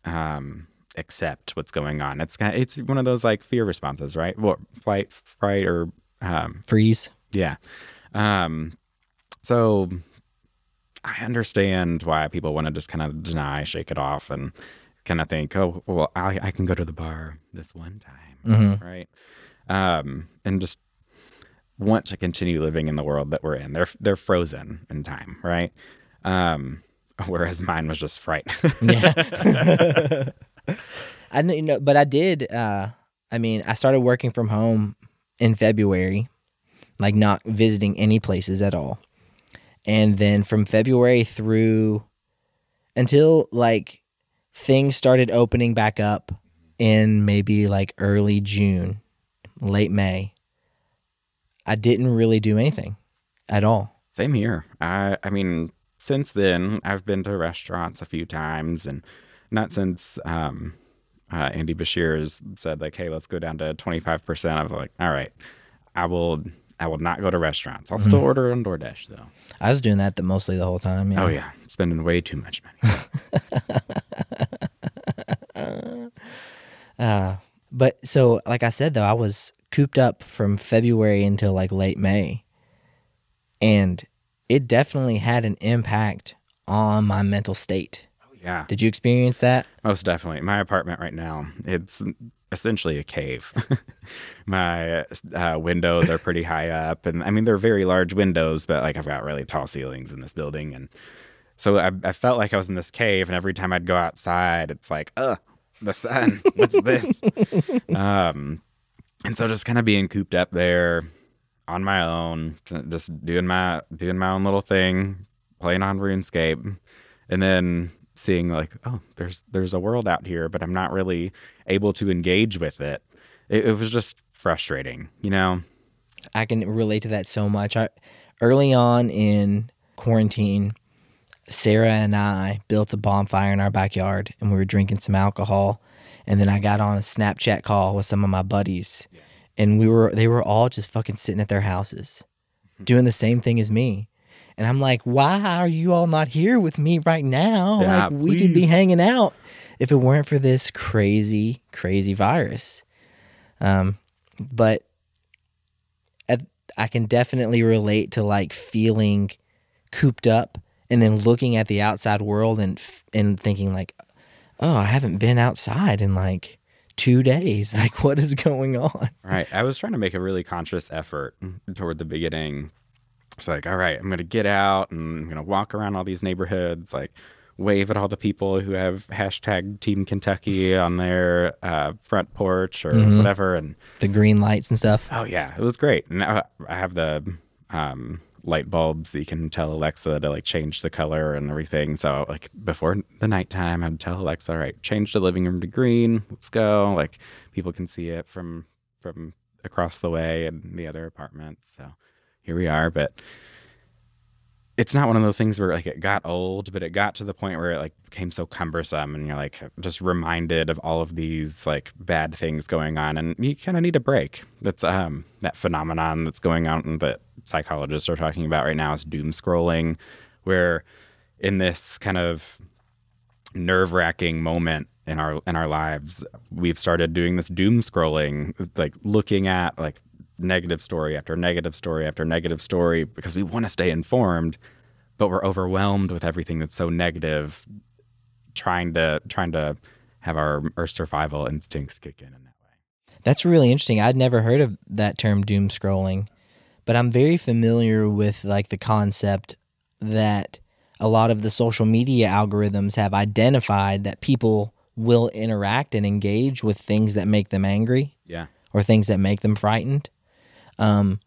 um accept what's going on. It's kind of, it's one of those like fear responses, right? What flight, fright, or um Freeze. yeah. Um so I understand why people want to just kind of deny, shake it off, and kind of think, oh, well, I, I can go to the bar this one time, Mhm. right? Um, and just want to continue living in the world that we're in. They're they're frozen in time, right? Um, whereas mine was just fright. I you know, but I did. Uh, I mean, I started working from home in February, like not visiting any places at all, and then from February through until like things started opening back up in maybe like early June, late May. I didn't really do anything at all. Same here. I I mean, since then I've been to restaurants a few times, and not since um, uh, Andy Beshear has said like, "Hey, let's go down to twenty five percent." I was like, "All right, I will. I will not go to restaurants. I'll still order on DoorDash though." I was doing that the mostly the whole time. Yeah. Oh yeah, spending way too much money. Uh, but so, like I said, though, I was cooped up from February until like late May. And it definitely had an impact on my mental state. oh yeah, Did you experience that? most definitely. My apartment right now, it's essentially a cave. My uh, windows are pretty high up, and I mean they're very large windows, but like I've got really tall ceilings in this building, and so I, I felt like I was in this cave. And every time I'd go outside, it's like, ugh, the sun. What's this? um, and so just kind of being cooped up there on my own, just doing my doing my own little thing, playing on RuneScape, and then seeing like, oh, there's there's a world out here, but I'm not really able to engage with it. It, it was just frustrating, you know. I can relate to that so much. I, early on in quarantine, Sarah and I built a bonfire in our backyard and we were drinking some alcohol. And then I got on a Snapchat call with some of my buddies. And we were they were all just fucking sitting at their houses doing the same thing as me. And I'm like, why are you all not here with me right now? Yeah, like we could be hanging out if it weren't for this crazy, crazy virus. Um, but at, I can definitely relate to like feeling cooped up and then looking at the outside world and and thinking like, oh, I haven't been outside in like two days. Like, what is going on? Right. I was trying to make a really conscious effort toward the beginning. It's like, all right, I'm going to get out and I'm going to walk around all these neighborhoods, like wave at all the people who have hashtag Team Kentucky on their uh, front porch or whatever. And The green lights and stuff. oh, yeah, it was great. And now I have the um, light bulbs. You can tell Alexa to like change the color and everything. So like before the nighttime, I'd tell Alexa, all right, change the living room to green. Let's go. Like people can see it from from across the way in the other apartments. So here we are. But it's not one of those things where like it got old, but it got to the point where it like became so cumbersome and you're like just reminded of all of these like bad things going on and you kind of need a break. That's um that phenomenon that's going on that psychologists are talking about right now is doom scrolling where in this kind of nerve-wracking moment in our in our lives, we've started doing this doom scrolling like looking at like negative story after negative story after negative story because we want to stay informed, but we're overwhelmed with everything that's so negative, trying to trying to have our, our survival instincts kick in in that way. That's really interesting. I'd never heard of that term doom scrolling, but I'm very familiar with like the concept that a lot of the social media algorithms have identified that people will interact and engage with things that make them angry. Yeah. Or things that make them frightened. Um,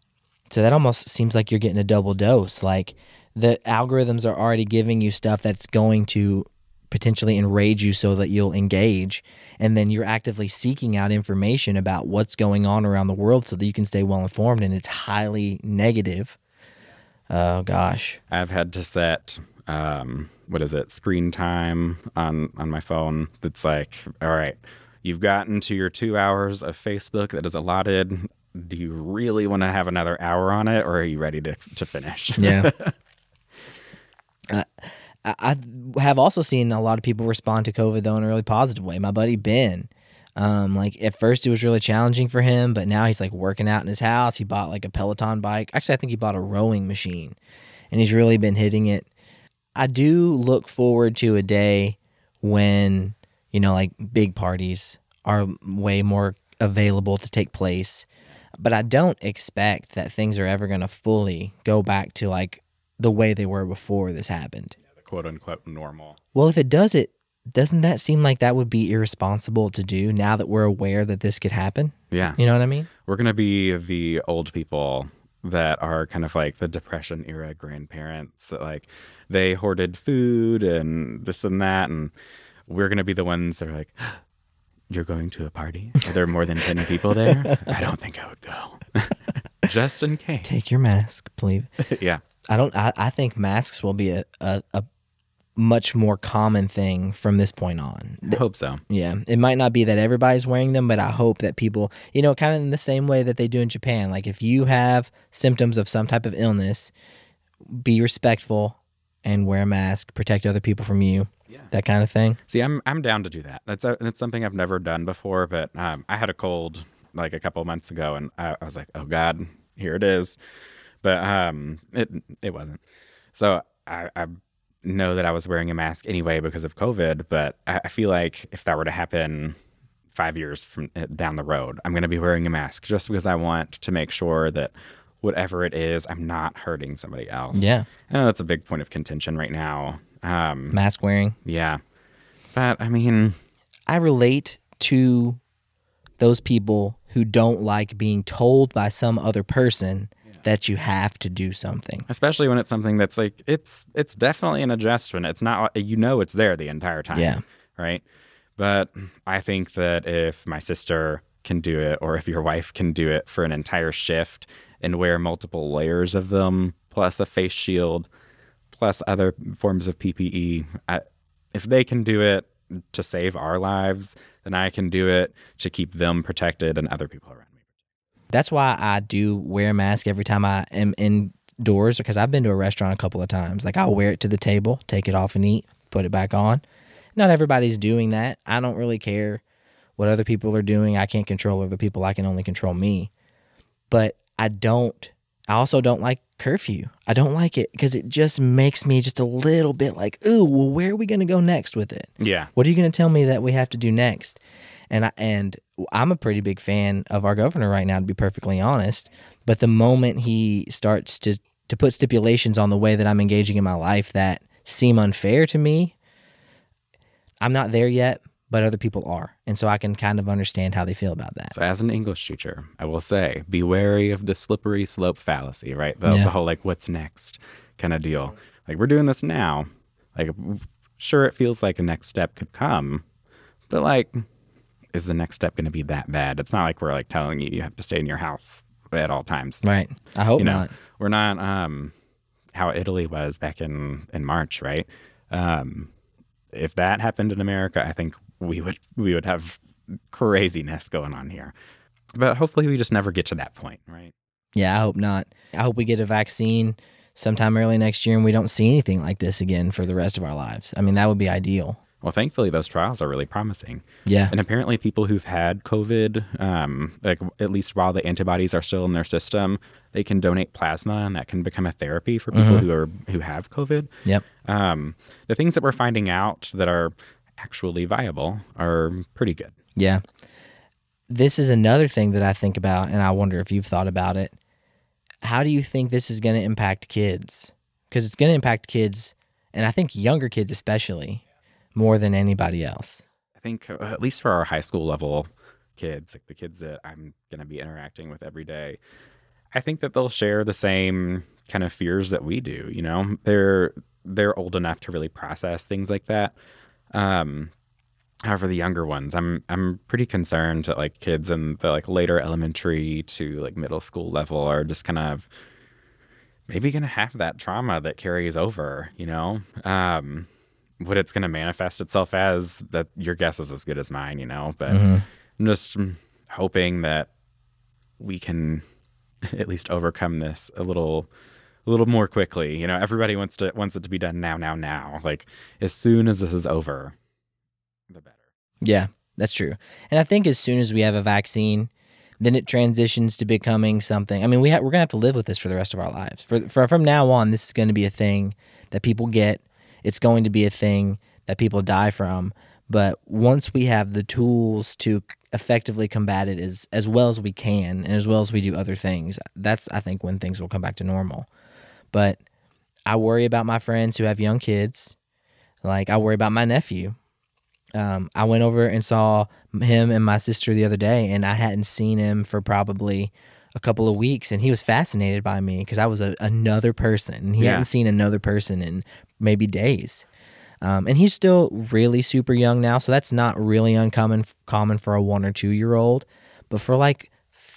so that almost seems like you're getting a double dose. Like the algorithms are already giving you stuff that's going to potentially enrage you so that you'll engage. And then you're actively seeking out information about what's going on around the world so that you can stay well informed. And it's highly negative. Oh, gosh. I've had to set, um, what is it, screen time on, on my phone that's like, all right, you've gotten to your two hours of Facebook that is allotted do you really want to have another hour on it or are you ready to, to finish? Yeah. uh, I have also seen a lot of people respond to COVID though in a really positive way. My buddy Ben, um, like at first it was really challenging for him, but now he's like working out in his house. He bought like a Peloton bike. Actually, I think he bought a rowing machine, and he's really been hitting it. I do look forward to a day when you know like big parties are way more available to take place but I don't expect that things are ever going to fully go back to like the way they were before this happened. Yeah, the quote unquote normal. Well, if it does it, doesn't that seem like that would be irresponsible to do now that we're aware that this could happen? Yeah. You know what I mean? We're going to be the old people that are kind of like the depression era grandparents that like they hoarded food and this and that and we're going to be the ones that are like you're going to a party? Are there more than 10 people there? I don't think I would go. Just in case. Take your mask, please. yeah. I don't I, I think masks will be a, a, a much more common thing from this point on. I hope so. Yeah. It might not be that everybody's wearing them, but I hope that people, you know, kind of in the same way that they do in Japan. Like if you have symptoms of some type of illness, be respectful and wear a mask, protect other people from you. That kind of thing. See, I'm I'm down to do that. That's a, that's something I've never done before. But um, I had a cold like a couple months ago, and I, I was like, oh God, here it is. But um, it it wasn't. So I, I know that I was wearing a mask anyway because of COVID. But I, I feel like if that were to happen five years from uh, down the road, I'm going to be wearing a mask just because I want to make sure that whatever it is, I'm not hurting somebody else. Yeah. I know that's a big point of contention right now um, Mask wearing. Yeah. But I mean, I relate to those people who don't like being told by some other person yeah. that you have to do something. Especially when it's something that's like it's it's definitely an adjustment. It's not you know it's there the entire time. Yeah. Right? But I think that if my sister can do it or if your wife can do it for an entire shift and wear multiple layers of them plus a face shield plus other forms of PPE. I, if they can do it to save our lives, then I can do it to keep them protected and other people around me. That's why I do wear a mask every time I am indoors because I've been to a restaurant a couple of times. Like I'll wear it to the table, take it off and eat, put it back on. Not everybody's doing that. I don't really care what other people are doing. I can't control other people. I can only control me. But I don't I also don't like curfew. I don't like it because it just makes me just a little bit like, ooh, well, where are we going to go next with it? Yeah. What are you going to tell me that we have to do next? And I, and I'm a pretty big fan of our governor right now, to be perfectly honest. But the moment he starts to to put stipulations on the way that I'm engaging in my life that seem unfair to me, I'm not there yet. But other people are. And so I can kind of understand how they feel about that. So, as an English teacher, I will say be wary of the slippery slope fallacy, right? The, Yeah. the whole like, what's next kind of deal. Like, we're doing this now. Like, sure, it feels like a next step could come, but like, is the next step going to be that bad? It's not like we're like telling you you have to stay in your house at all times. Right. I hope you know, not. we're not um how Italy was back in in March, right? Um if that happened in America, I think we would we would have craziness going on here. But hopefully we just never get to that point, right? Yeah, I hope not. I hope we get a vaccine sometime early next year and we don't see anything like this again for the rest of our lives. I mean, that would be ideal. Well, thankfully those trials are really promising. Yeah. And apparently people who've had COVID, um, like at least while the antibodies are still in their system, they can donate plasma and that can become a therapy for people who are who have COVID. Yep. um, the things that we're finding out that are actually viable are pretty good. Yeah. This is another thing that I think about, and I wonder if you've thought about it. How do you think this is going to impact kids? Because it's going to impact kids, and I think younger kids especially, more than anybody else. I think, uh, at least for our high school level kids, like the kids that I'm going to be interacting with every day, I think that they'll share the same kind of fears that we do. You know, they're they're old enough to really process things like that. Um, however, the younger ones, I'm I'm pretty concerned that like kids in the like later elementary to like middle school level are just kind of maybe going to have that trauma that carries over. You know, um, what it's going to manifest itself as that your guess is as good as mine. You know, but Mhm. I'm just hoping that we can at least overcome this a little a little more quickly. You know, everybody wants to wants it to be done now, now, now. Like as soon as this is over, the better. Yeah, that's true. And I think as soon as we have a vaccine, then it transitions to becoming something. I mean, we ha- we're gonna have to live with this for the rest of our lives. For, for from now on, this is going to be a thing that people get. It's going to be a thing that people die from. But once we have the tools to effectively combat it as as well as we can, and as well as we do other things, that's I think when things will come back to normal. But I worry about my friends who have young kids. Like I worry about my nephew um, I went over and saw him and my sister the other day, and I hadn't seen him for probably a couple of weeks, and he was fascinated by me because I was a, another person, and he Yeah. hadn't seen another person in maybe days. Um, and he's still really super young now, so that's not really uncommon common for a one or two year old, but for like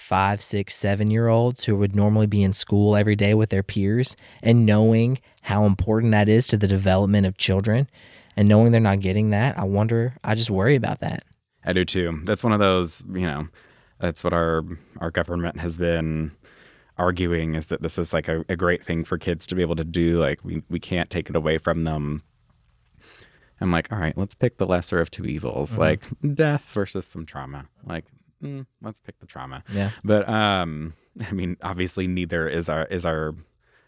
five, six, seven year olds who would normally be in school every day with their peers, and knowing how important that is to the development of children, and knowing they're not getting that, I wonder. I just worry about that. I do too. That's one of those, you know, that's what our our government has been arguing is that this is like a, a great thing for kids to be able to do. Like we, we can't take it away from them. I'm like, all right, let's pick the lesser of two evils, mm-hmm. like death versus some trauma. Like, mm, let's pick the trauma. Yeah. But um, I mean, obviously, neither is our is our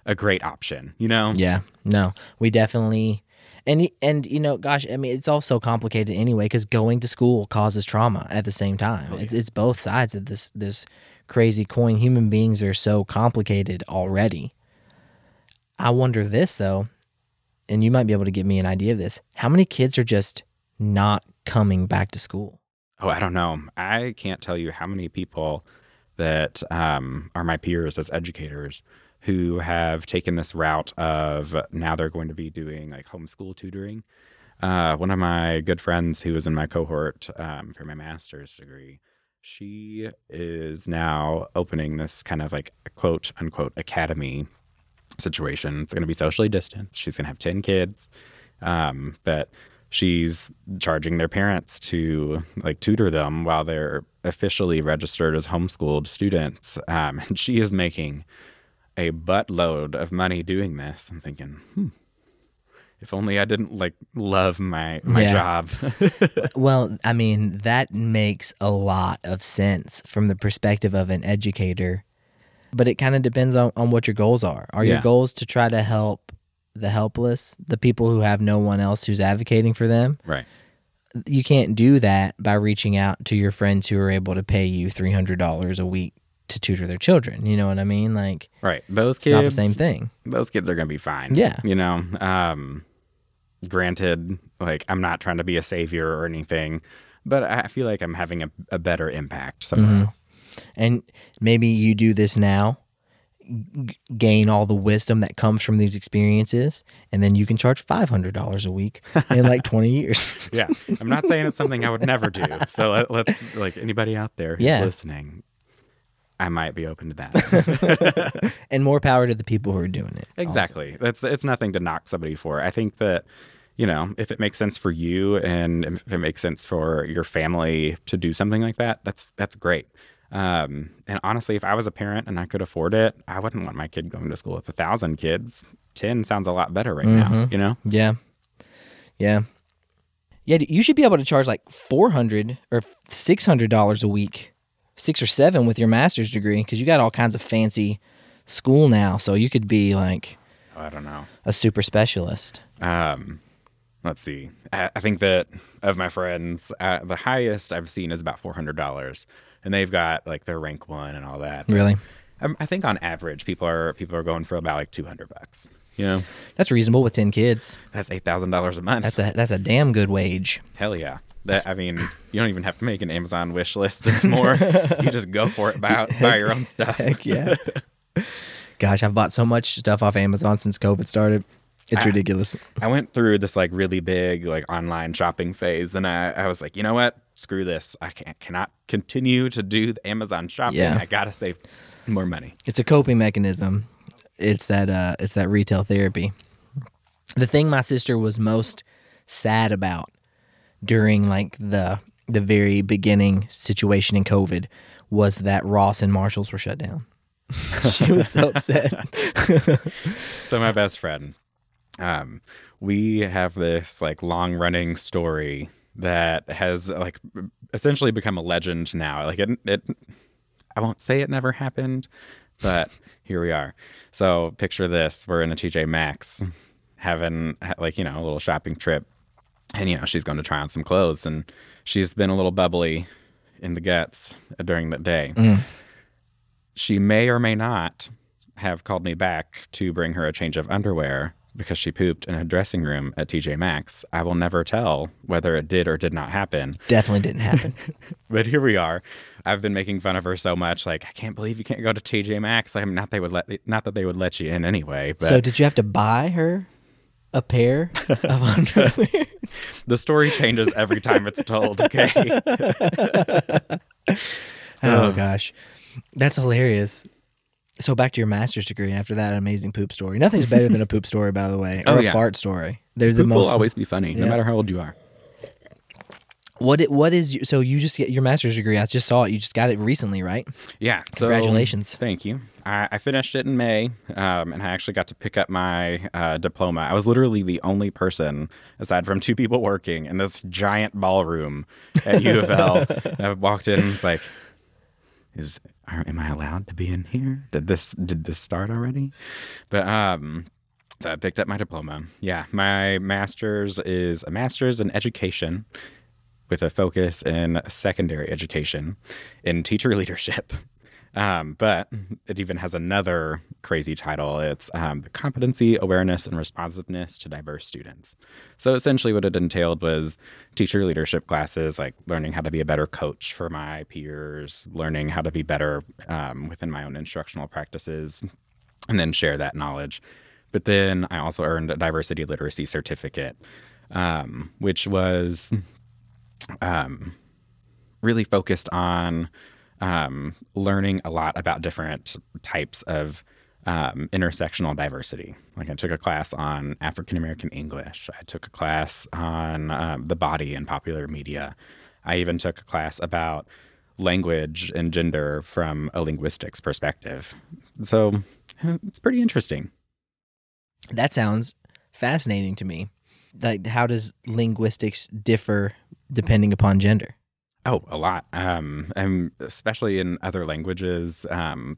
a great option. You know? Yeah, no, we definitely, and and you know, gosh, I mean, it's all so complicated anyway because going to school causes trauma at the same time. It's it's both sides of this this crazy coin. Human beings are so complicated already. I wonder this though, and you might be able to give me an idea of this. How many kids are just not coming back to school? Oh, I don't know. I can't tell you how many people that um, are my peers as educators who have taken this route of now they're going to be doing like homeschool tutoring. Uh, one of my good friends who was in my cohort um, for my master's degree, she is now opening this kind of like quote unquote academy situation. It's going to be socially distanced. She's going to have 10 kids. Um, but she's charging their parents to like tutor them while they're officially registered as homeschooled students. Um, and she is making a buttload of money doing this. I'm thinking, hmm, if only I didn't like love my my Yeah. job. Well, I mean, that makes a lot of sense from the perspective of an educator, but it kind of depends on, on what your goals are. Are your goals to try to help the helpless, the people who have no one else who's advocating for them? right. You can't do that by reaching out to your friends who are able to pay you $300 a week to tutor their children. You know what I mean? Like, Right. Those it's kids not the same thing. those kids are going to be fine. Yeah. You know, um, granted, like I'm not trying to be a savior or anything, but I feel like I'm having a, a better impact somewhere Mhm. else. And maybe you do this now, g- gain all the wisdom that comes from these experiences, and then you can charge five hundred dollars a week in like twenty years. Yeah, I'm not saying it's something I would never do. So let, let's like anybody out there who's Yeah. listening, I might be open to that. and more power to the people who are doing it. also. exactly. That's it's nothing to knock somebody for. I think that you know if it makes sense for you and if it makes sense for your family to do something like that, that's that's great. Um, and honestly, if I was a parent and I could afford it, I wouldn't want my kid going to school with a thousand kids. Ten sounds a lot better right now. Mhm. You know. Yeah. Yeah. Yeah, you should be able to charge like 400 or $600 a week, 6 or 7 with your master's degree cuz you got all kinds of fancy school now, so you could be like Oh, I don't know. a super specialist. Um, let's see. I, I think that of my friends, uh, the highest I've seen is about four hundred dollars, and they've got like their rank one and all that. Really? Um, I think on average, people are people are going for about like two hundred bucks. You know, That's reasonable with 10 kids. that's eight thousand dollars a month. That's a that's a damn good wage. hell yeah. That I mean, you don't even have to make an Amazon wish list anymore. you just go for it, buy buy your own stuff. Heck yeah. Gosh, I've bought so much stuff off Amazon since COVID started. It's I- ridiculous. I went through this like really big like online shopping phase, and I, I was like, you know what? Screw this. I can't, cannot continue to do the Amazon shopping. Yeah. I gotta save more money. It's a coping mechanism. It's that uh it's that retail therapy. The thing my sister was most sad about during like the the very beginning situation in COVID was that Ross and Marshalls were shut down. she was so upset. So my best friend, um, we have this like long running story that has like essentially become a legend now. Like it, it I won't say it never happened, but here we are. So picture this: we're in a TJ Maxx, having like you know a little shopping trip, and you know she's going to try on some clothes, and she's been a little bubbly in the guts during that day. Mm. She may or may not have called me back to bring her a change of underwear because she pooped in a dressing room at TJ Maxx. I will never tell whether it did or did not happen. Definitely didn't happen. But here we are. I've been making fun of her so much. Like, I can't believe you can't go to TJ Maxx. I'm not they would let not that they would let you in anyway. But so did you have to buy her a pair of underwear? the story changes every time it's told. Okay. Oh gosh, that's hilarious. So back to your master's degree. After that amazing poop story, nothing's better than a poop story, by the way, or Oh, a yeah. fart story. They're the most. will always be funny, no matter how old you are. What it, what is so you just get your master's degree? I just saw it. You just got it recently, right? Yeah. so- Congratulations. thank you. I, I finished it in May, um, and I actually got to pick up my uh, diploma. I was literally the only person, aside from two people working, in this giant ballroom at U of L. I walked in and was like, "Is are, am I allowed to be in here? Did this did this start already?" But um, so I picked up my diploma. Yeah, my master's is a master's in education with a focus in secondary education in teacher leadership. Um, but it even has another crazy title. It's um, competency, awareness, and responsiveness to diverse students. So essentially, what it entailed was teacher leadership classes, like learning how to be a better coach for my peers, learning how to be better um, within my own instructional practices, and then share that knowledge. But then I also earned a diversity literacy certificate, um, which was um, really focused on um, learning a lot about different types of um, intersectional diversity. Like I took a class on African American English. I took a class on um, the body in popular media. I even took a class about language and gender from a linguistics perspective. So it's pretty interesting. That sounds fascinating to me. Like, how does linguistics differ depending upon gender? Oh, a lot. Um, and especially in other languages. Um,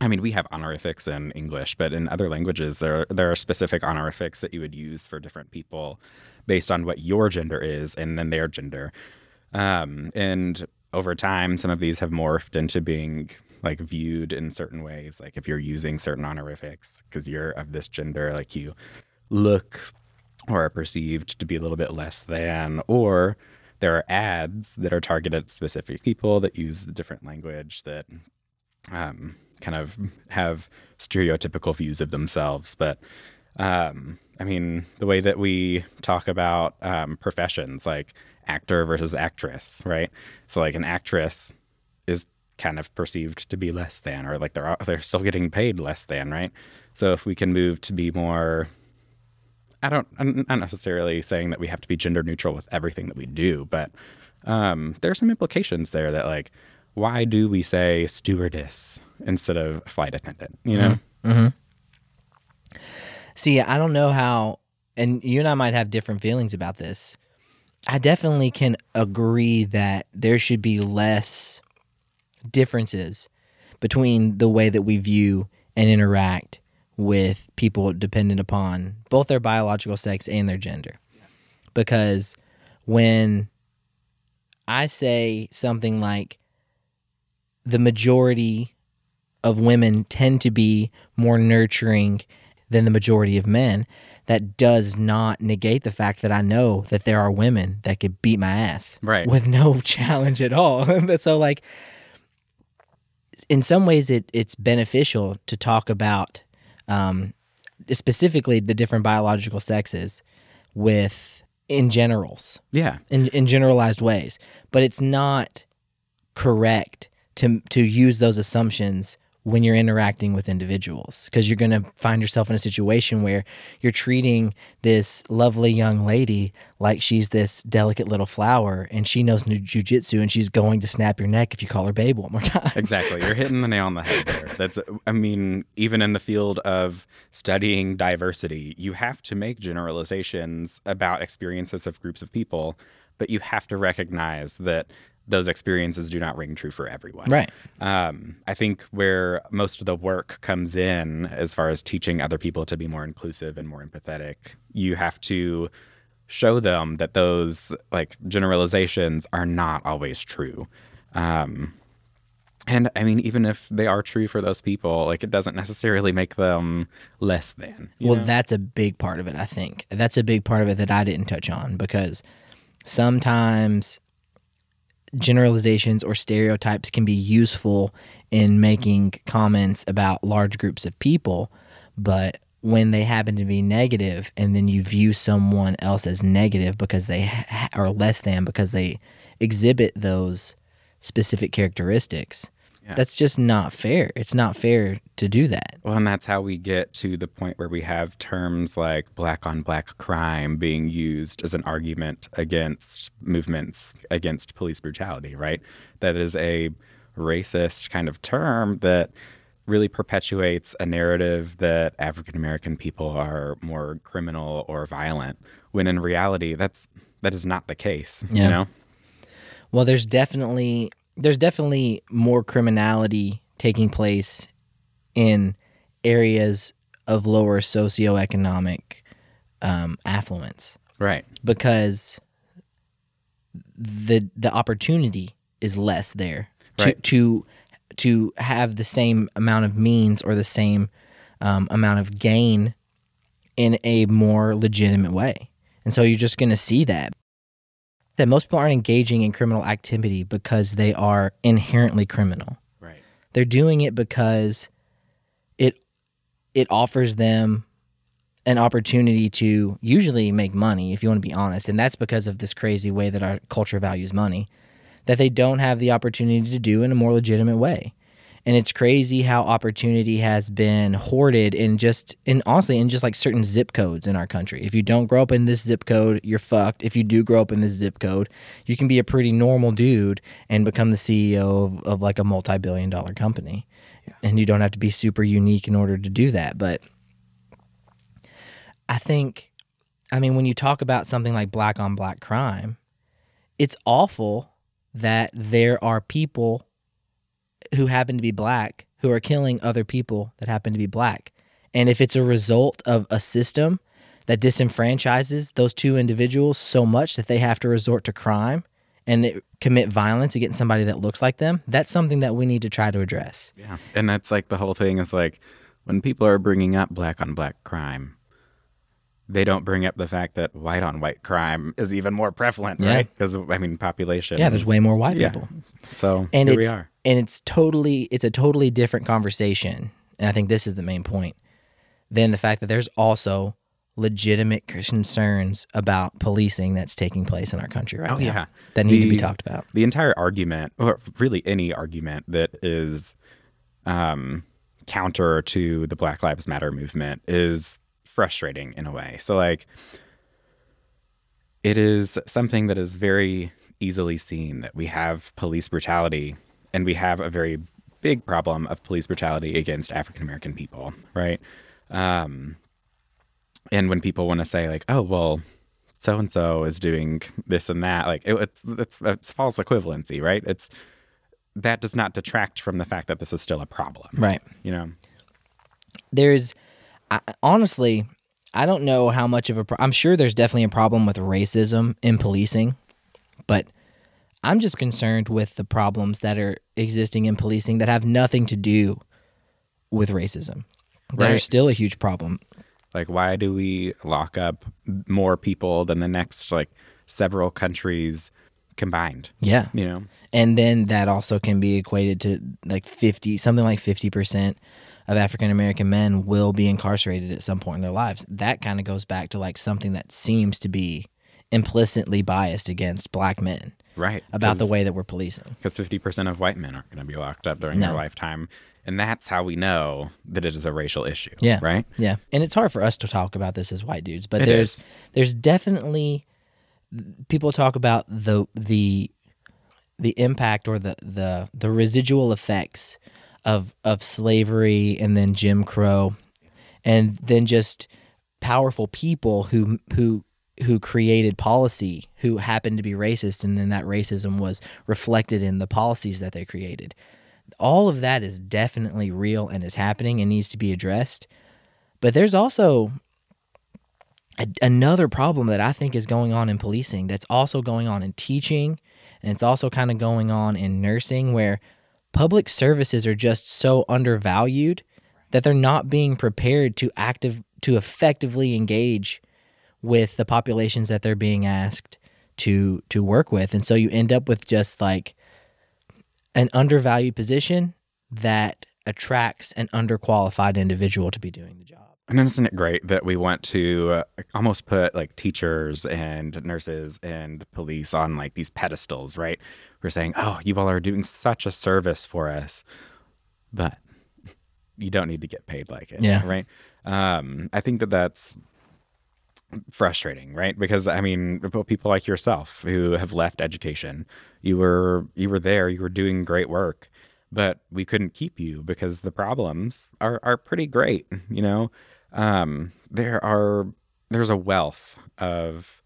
I mean, we have honorifics in English, but in other languages, there there are specific honorifics that you would use for different people based on what your gender is and then their gender. Um, and over time, some of these have morphed into being like viewed in certain ways. Like if you're using certain honorifics because you're of this gender, like you look or are perceived to be a little bit less than, or there are ads that are targeted at specific people that use different language that um, kind of have stereotypical views of themselves. But um, I mean, the way that we talk about um, professions, like actor versus actress, right? So, like an actress is kind of perceived to be less than, or like they're they're still getting paid less than, right? So, if we can move to be more I don't. I'm not necessarily saying that we have to be gender neutral with everything that we do, but um, there are some implications there that like, why do we say stewardess instead of flight attendant? You know. Mm-hmm. mm-hmm. See, I don't know how, and you and I might have different feelings about this. I definitely can agree that there should be less differences between the way that we view and interact with people dependent upon both their biological sex and their gender. Because when I say something like the majority of women tend to be more nurturing than the majority of men, that does not negate the fact that I know that there are women that could beat my ass right. with no challenge at all. so like in some ways it it's beneficial to talk about um, specifically the different biological sexes with in generals. Yeah. In in generalized ways. But it's not correct to to use those assumptions when you're interacting with individuals because you're going to find yourself in a situation where you're treating this lovely young lady like she's this delicate little flower and she knows new jujitsu and she's going to snap your neck if you call her babe one more time. Exactly. You're hitting the nail on the head there. That's, I mean, even in the field of studying diversity, you have to make generalizations about experiences of groups of people, but you have to recognize that those experiences do not ring true for everyone. Right. Um, I think where most of the work comes in, as far as teaching other people to be more inclusive and more empathetic, you have to show them that those like generalizations are not always true. Um, and I mean, even if they are true for those people, like it doesn't necessarily make them less than. Well, know? that's a big part of it, I think. That's a big part of it that I didn't touch on because sometimes generalizations or stereotypes can be useful in making comments about large groups of people, but when they happen to be negative and then you view someone else as negative because they ha- are less than because they exhibit those specific characteristics yeah. That's just not fair. It's not fair to do that. Well, and that's how we get to the point where we have terms like black on black crime being used as an argument against movements against police brutality, right? That is a racist kind of term that really perpetuates a narrative that African American people are more criminal or violent when in reality that's that is not the case, yeah. you know? Well, there's definitely there's definitely more criminality taking place in areas of lower socioeconomic um, affluence. Right. Because the the opportunity is less there to right. to to have the same amount of means or the same um, amount of gain in a more legitimate way. And so you're just going to see that that most people aren't engaging in criminal activity because they are inherently criminal. Right. They're doing it because it it offers them an opportunity to usually make money if you want to be honest and that's because of this crazy way that our culture values money that they don't have the opportunity to do in a more legitimate way and it's crazy how opportunity has been hoarded in just in honestly in just like certain zip codes in our country. If you don't grow up in this zip code you're fucked. If you do grow up in this zip code you can be a pretty normal dude and become the ceo of, of like a multi-billion dollar company. Yeah. and you don't have to be super unique in order to do that. But i think i mean when you talk about something like black on black crime it's awful that there are people who happen to be black who are killing other people that happen to be black. And if it's a result of a system that disenfranchises those two individuals so much that they have to resort to crime and commit violence against somebody that looks like them, that's something that we need to try to address. Yeah. And that's like the whole thing is like when people are bringing up black on black crime, they don't bring up the fact that white on white crime is even more prevalent, Yeah. right? Because I mean, population. Yeah, there's way more white Yeah. people. so and here we are. and it's totally it's a totally different conversation and i think this is the main point than the fact that there's also legitimate concerns about policing that's taking place in our country right Oh, now yeah. that need to be talked about the entire argument, or really any argument that is um, counter to the Black Lives Matter movement, is frustrating in a way. So, like, it is something that is very easily seen that we have police brutality and we have a very big problem of police brutality against African American people, right? Um, and when people want to say, like, oh, well, so and so is doing this and that, like, it, it's, it's, it's false equivalency, right? It's, that does not detract from the fact that this is still a problem, right you know? there's I, honestly i don't know how much of a pro- i'm sure there's definitely a problem with racism in policing but i'm just concerned with the problems that are existing in policing that have nothing to do with racism that are still a huge problem. Like, why do we lock up more people than the next, like, several countries combined, yeah. You know? and then that also can be equated to like 50 something like 50% of african american men will be incarcerated at some point in their lives that kind of goes back to like something that seems to be implicitly biased against black men Right. about the way that we're policing Because 50% of white men aren't going to be locked up during No. their lifetime. And that's how we know that it is a racial issue. yeah Right? yeah and it's hard for us to talk about this as white dudes but It there's is. there's definitely people talk about the the the impact or the the the residual effects of of slavery and then Jim Crow and then just powerful people who who who created policy who happened to be racist and then that racism was reflected in the policies that they created. All of that is definitely real and is happening and needs to be addressed. But there's also a, another problem that I think is going on in policing that's also going on in teaching and it's also kind of going on in nursing where public services are just so undervalued that they're not being prepared to active to effectively engage with the populations that they're being asked to to work with and so you end up with just like an undervalued position that attracts an underqualified individual to be doing the job And isn't it great that we want to uh, almost put like teachers and nurses and police on like these pedestals, right? We're saying, oh, you all are doing such a service for us, but you don't need to get paid like it. Yeah. Right. Um, I think that that's frustrating, right? Because I mean, people like yourself who have left education, you were you were there, you were doing great work, but we couldn't keep you because the problems are are pretty great. You know, um, there are there's a wealth of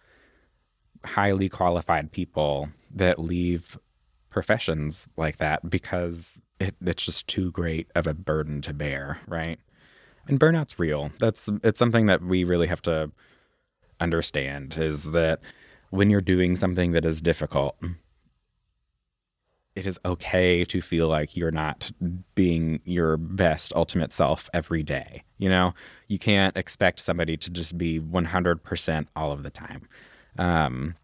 highly qualified people that leave professions like that because it, it's just too great of a burden to bear, right? And burnout's real. That's it's something that we really have to understand is that when you're doing something that is difficult, it is okay to feel like you're not being your best ultimate self every day. You know, you can't expect somebody to just be 100% all of the time. Um,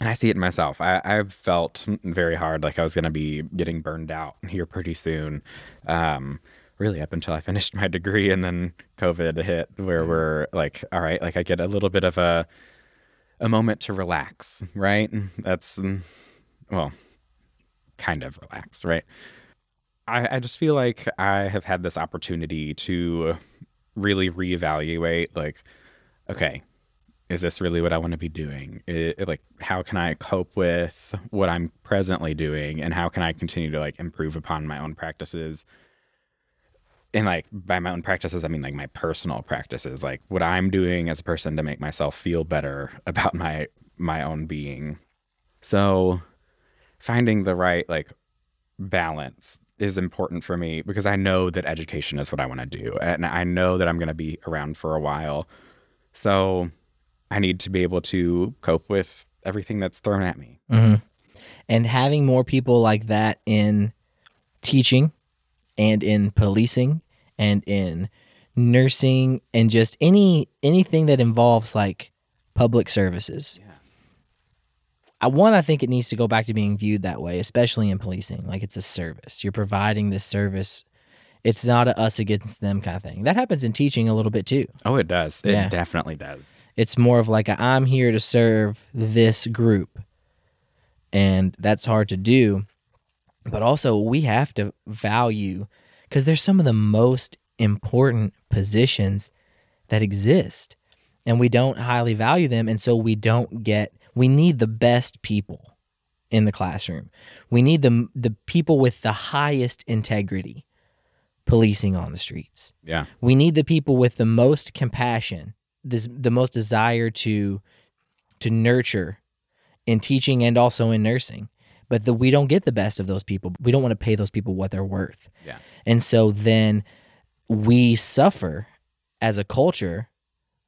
and I see it myself. I, I've felt very hard like I was going to be getting burned out here pretty soon. Um, really up until I finished my degree and then COVID hit where we're like, all right, like I get a little bit of a, a moment to relax, right? That's, mm, well, kind of relax, right? I, I just feel like I have had this opportunity to really reevaluate, like, okay, is this really what I want to be doing? I like, how can I cope with what I'm presently doing, and how can I continue to like improve upon my own practices? And like by my own practices, I mean like my personal practices, like what I'm doing as a person to make myself feel better about my my own being. So finding the right like balance is important for me because I know that education is what I want to do and I know that I'm going to be around for a while. So I need to be able to cope with everything that's thrown at me. Mm-hmm. And having more people like that in teaching and in policing and in nursing and just any anything that involves like public services. Yeah. I one I think it needs to go back to being viewed that way, especially in policing. Like it's a service. You're providing this service. It's not a us against them kind of thing. That happens in teaching a little bit too. Oh, it does. It Yeah. definitely does. It's more of like i I'm here to serve this group. And that's hard to do. But also we have to value cuz there's some of the most important positions that exist and we don't highly value them and so we don't get we need the best people in the classroom. We need the the people with the highest integrity policing on the streets Yeah. we need the people with the most compassion this the most desire to to nurture in teaching and also in nursing but the, we don't get the best of those people we don't want to pay those people what they're worth Yeah. and so then we suffer as a culture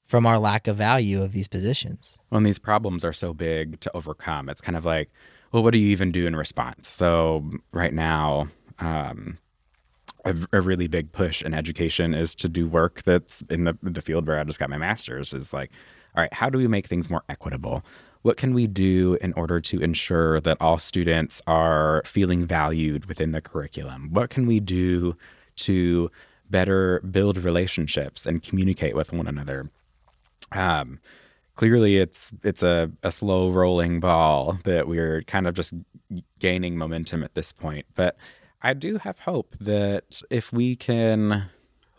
from our lack of value of these positions When these problems are so big to overcome, it's kind of like, well, what do you even do in response? So right now, um, a, a really big push in education is to do work that's in the the field where I just got my master's. Is like, all right, how do we make things more equitable? What can we do in order to ensure that all students are feeling valued within the curriculum? What can we do to better build relationships and communicate with one another? Um, clearly it's it's a, a slow rolling ball that we're kind of just gaining momentum at this point but i do have hope that if we can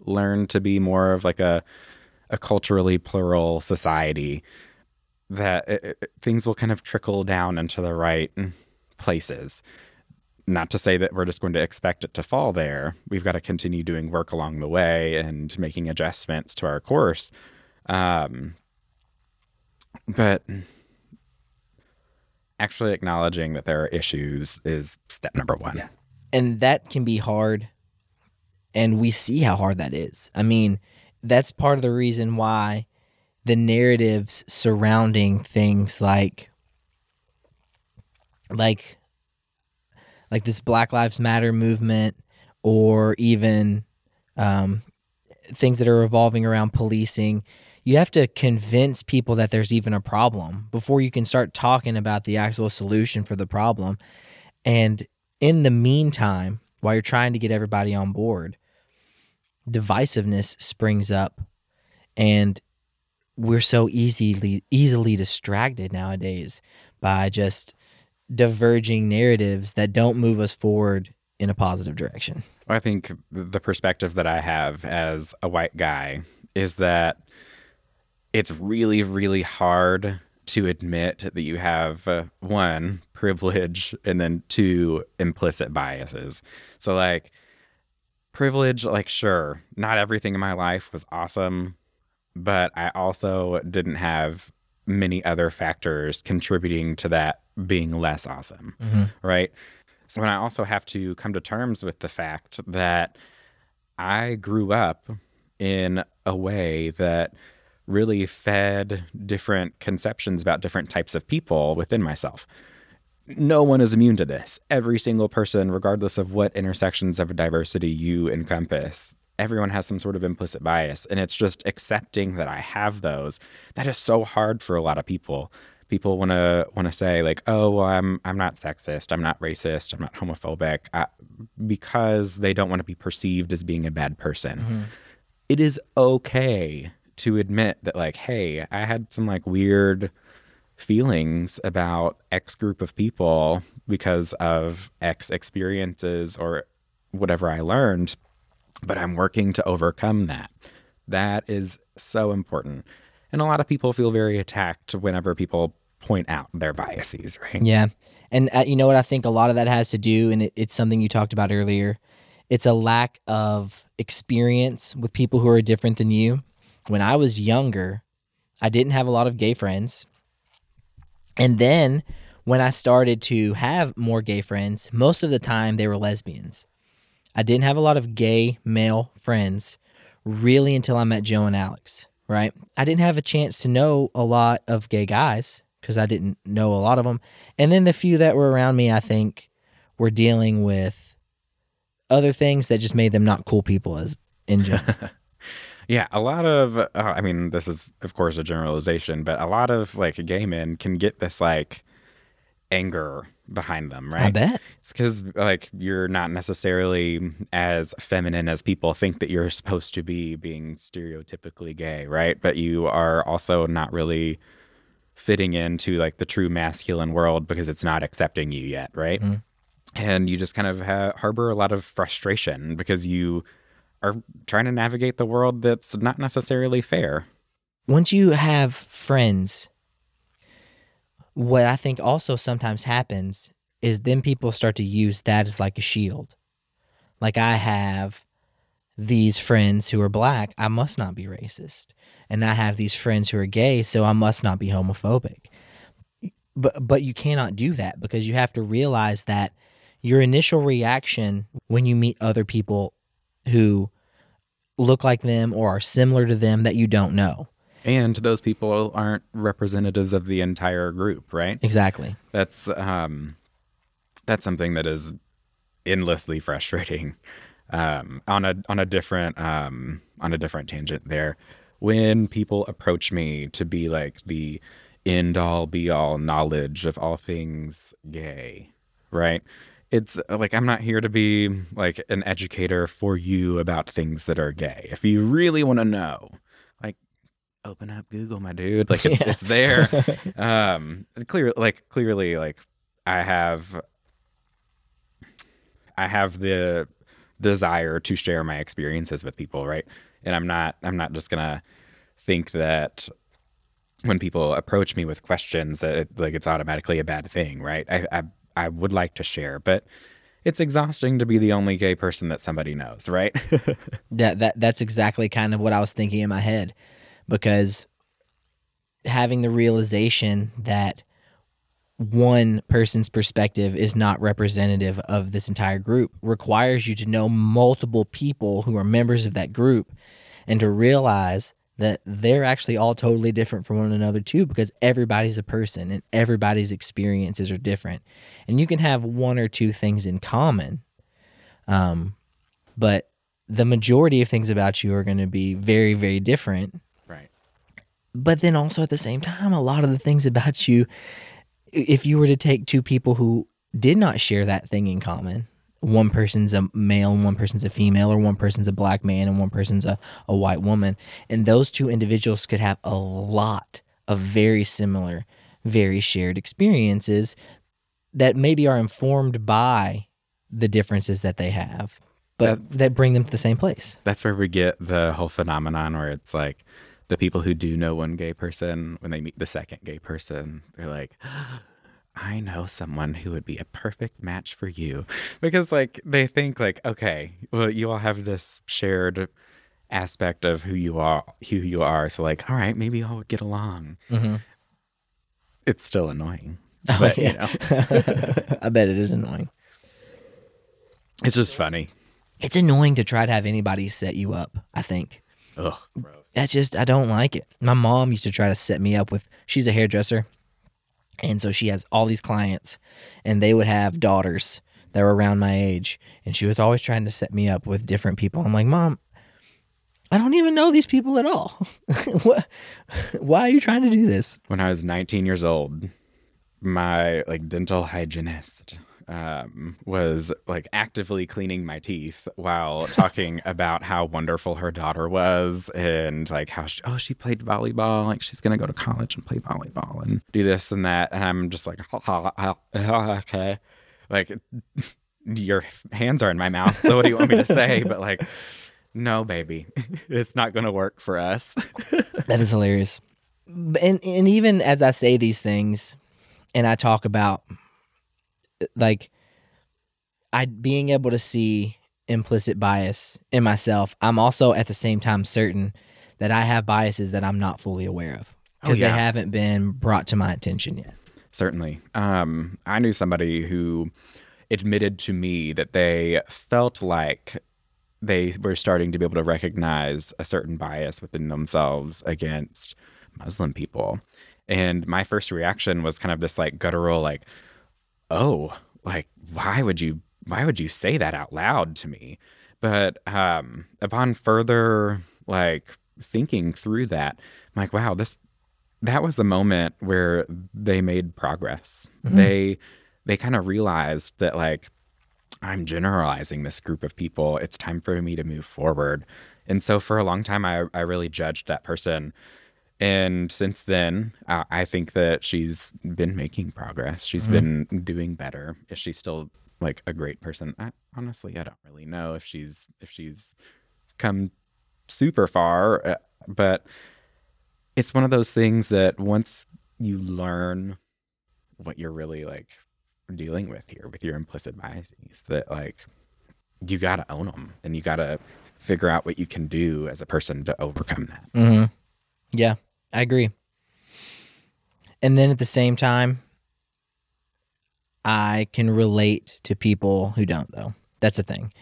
learn to be more of like a a culturally plural society that it, it- things will kind of trickle down into the right places. Not to say that we're just going to expect it to fall there. We've got to continue doing work along the way and making adjustments to our course. Um, but actually acknowledging that there are issues is step number one. And that can be hard and we see how hard that is. I mean that's part of the reason why the narratives surrounding things like like like this black lives matter movement or even um, things that are revolving around policing you have to convince people that there's even a problem before you can start talking about the actual solution for the problem. And in the meantime, while you're trying to get everybody on board, divisiveness springs up and we're so easily easily distracted nowadays by just diverging narratives that don't move us forward in a positive direction. I think the perspective that I have as a white guy is that it's really, really hard to admit that you have uh, one privilege and then two implicit biases. So, like, privilege, like, sure, not everything in my life was awesome, but I also didn't have many other factors contributing to that being less awesome, mm-hmm. right? So, when I also have to come to terms with the fact that I grew up in a way that really fed different conceptions about different types of people within myself. No one is immune to this. Every single person, regardless of what intersections of diversity you encompass, everyone has some sort of implicit bias. And it's just accepting that I have those. That is so hard for a lot of people. People want to want to say like, "Oh, well, I'm I'm not sexist. I'm not racist. I'm not homophobic," uh, because they don't want to be perceived as being a bad person it is okay to admit that like hey i had some like weird feelings about x group of people because of x experiences or whatever i learned but i'm working to overcome that that is so important and a lot of people feel very attacked whenever people point out their biases right Yeah. And uh, you know what I think a lot of that has to do and it, it's something you talked about earlier. It's a lack of experience with people who are different than you. When I was younger, I didn't have a lot of gay friends. And then when I started to have more gay friends, most of the time they were lesbians. I didn't have a lot of gay male friends really until I met Joe and Alex, right? I didn't have a chance to know a lot of gay guys because I didn't know a lot of them. And then the few that were around me, I think, were dealing with other things that just made them not cool people as in general. Yeah, a lot of, uh, I mean, this is, of course, a generalization, but a lot of like gay men can get this like anger behind them, right? I bet. It's because like you're not necessarily as feminine as people think that you're supposed to be, being stereotypically gay, right? But you are also not really fitting into like the true masculine world because it's not accepting you yet, right? Mm. And you just kind of ha- harbor a lot of frustration because you are trying to navigate the world that's not necessarily fair. Once you have friends, what I think also sometimes happens is then people start to use that as like a shield. Like I have these friends who are black, I must not be racist. And I have these friends who are gay, so I must not be homophobic. But but you cannot do that because you have to realize that your initial reaction when you meet other people who look like them or are similar to them that you don't know. And those people aren't representatives of the entire group, right? Exactly. That's um that's something that is endlessly frustrating. Um on a on a different um on a different tangent there. When people approach me to be like the end all be all knowledge of all things gay, right? It's uh, like I'm not here to be like an educator for you about things that are gay. If you really want to know, like open up Google, my dude. Like it's yeah. it's there. um clear like clearly like I have I have the desire to share my experiences with people, right? And I'm not I'm not just going to think that when people approach me with questions that it, like it's automatically a bad thing, right? I, I I would like to share, but it's exhausting to be the only gay person that somebody knows, right? that that that's exactly kind of what I was thinking in my head because having the realization that one person's perspective is not representative of this entire group requires you to know multiple people who are members of that group and to realize that they're actually all totally different from one another too because everybody's a person and everybody's experiences are different. And you can have one or two things in common um, but the majority of things about you are going to be very very different. Right. But then also at the same time a lot of the things about you if you were to take two people who did not share that thing in common one person's a male and one person's a female, or one person's a black man and one person's a, a white woman. And those two individuals could have a lot of very similar, very shared experiences that maybe are informed by the differences that they have, but that, that bring them to the same place. That's where we get the whole phenomenon where it's like the people who do know one gay person, when they meet the second gay person, they're like, I know someone who would be a perfect match for you because like they think like okay well you all have this shared aspect of who you are who you are so like all right maybe I'll get along mm-hmm. it's still annoying oh, but yeah. you know I bet it is annoying it's just funny it's annoying to try to have anybody set you up I think Ugh, gross. That's just I don't like it. My mom used to try to set me up with. She's a hairdresser, and so she has all these clients, and they would have daughters that were around my age. And she was always trying to set me up with different people. I'm like, Mom, I don't even know these people at all. what, why are you trying to do this? When I was 19 years old, my like dental hygienist um, was like actively cleaning my teeth while talking about how wonderful her daughter was and like how she, oh she played volleyball like she's gonna go to college and play volleyball and do this and that. And I'm just like okay. Like your hands are in my mouth so what do you want me to say? But like no baby it's not gonna work for us. That is hilarious. And and even as I say these things and I talk about like I being able to see implicit bias in myself, I'm also at the same time certain that I have biases that I'm not fully aware of because oh, yeah. they haven't been brought to my attention yet. Certainly. Um, I knew somebody who admitted to me that they felt like they were starting to be able to recognize a certain bias within themselves against Muslim people. And my first reaction was kind of this like guttural, like, oh, like why would you why would you say that out loud to me? But um, upon further like thinking through that, I'm like, wow, this that was a moment where they made progress. Mm-hmm. They they kind of realized that like I'm generalizing this group of people. It's time for me to move forward. And so for a long time, I, I really judged that person. And since then, uh, I think that she's been making progress. She's mm-hmm. been doing better. Is she still like a great person? I, honestly, I don't really know if she's if she's come super far, uh, but it's one of those things that once you learn what you're really like dealing with here with your implicit biases that like you got to own them and you got to figure out what you can do as a person to overcome that. Mm-hmm. Yeah, I agree. And then at the same time, I can relate to people who don't, though. That's the thing.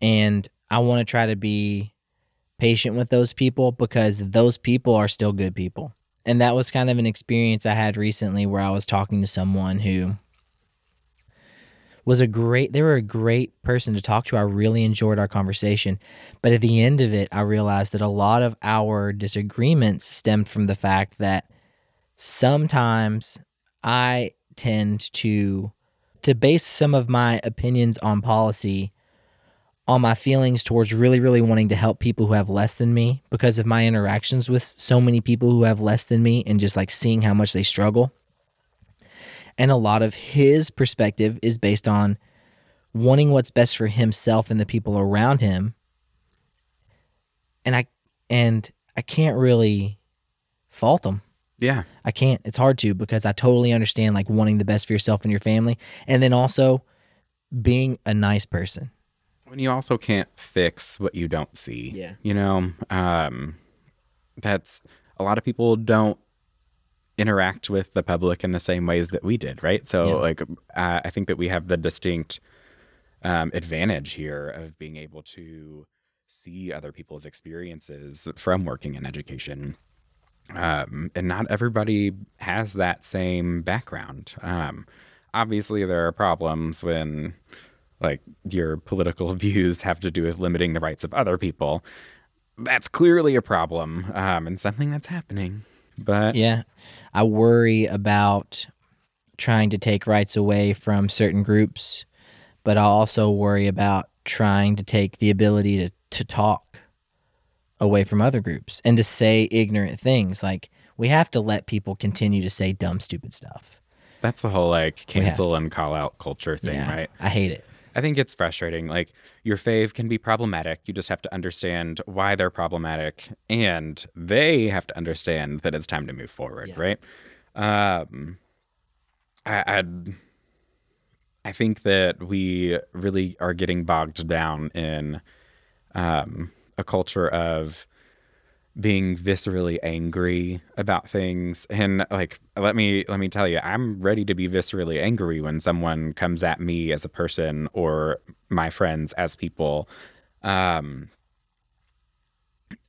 And I want to try to be patient with those people because those people are still good people. And that was kind of an experience I had recently where I was talking to someone who was a great they were a great person to talk to. I really enjoyed our conversation. But at the end of it, I realized that a lot of our disagreements stemmed from the fact that sometimes I tend to to base some of my opinions on policy on my feelings towards really really wanting to help people who have less than me because of my interactions with so many people who have less than me and just like seeing how much they struggle and a lot of his perspective is based on wanting what's best for himself and the people around him. And I and I can't really fault him. Yeah. I can't. It's hard to because I totally understand like wanting the best for yourself and your family and then also being a nice person. When you also can't fix what you don't see. Yeah. You know, um that's a lot of people don't interact with the public in the same ways that we did, right? So, yeah. like, uh, I think that we have the distinct um, advantage here of being able to see other people's experiences from working in education. Um, and not everybody has that same background. Um, obviously, there are problems when, like, your political views have to do with limiting the rights of other people. That's clearly a problem um, and something that's happening. But yeah, I worry about trying to take rights away from certain groups, but I also worry about trying to take the ability to, to talk away from other groups and to say ignorant things. Like we have to let people continue to say dumb, stupid stuff. That's the whole like cancel and call out culture thing, yeah, right? I hate it. I think it's frustrating. Like your fave can be problematic. You just have to understand why they're problematic, and they have to understand that it's time to move forward, yeah. right? Um, I, I'd, I think that we really are getting bogged down in um, a culture of being viscerally angry about things. And like let me let me tell you i'm ready to be viscerally angry when someone comes at me as a person or my friends as people. Um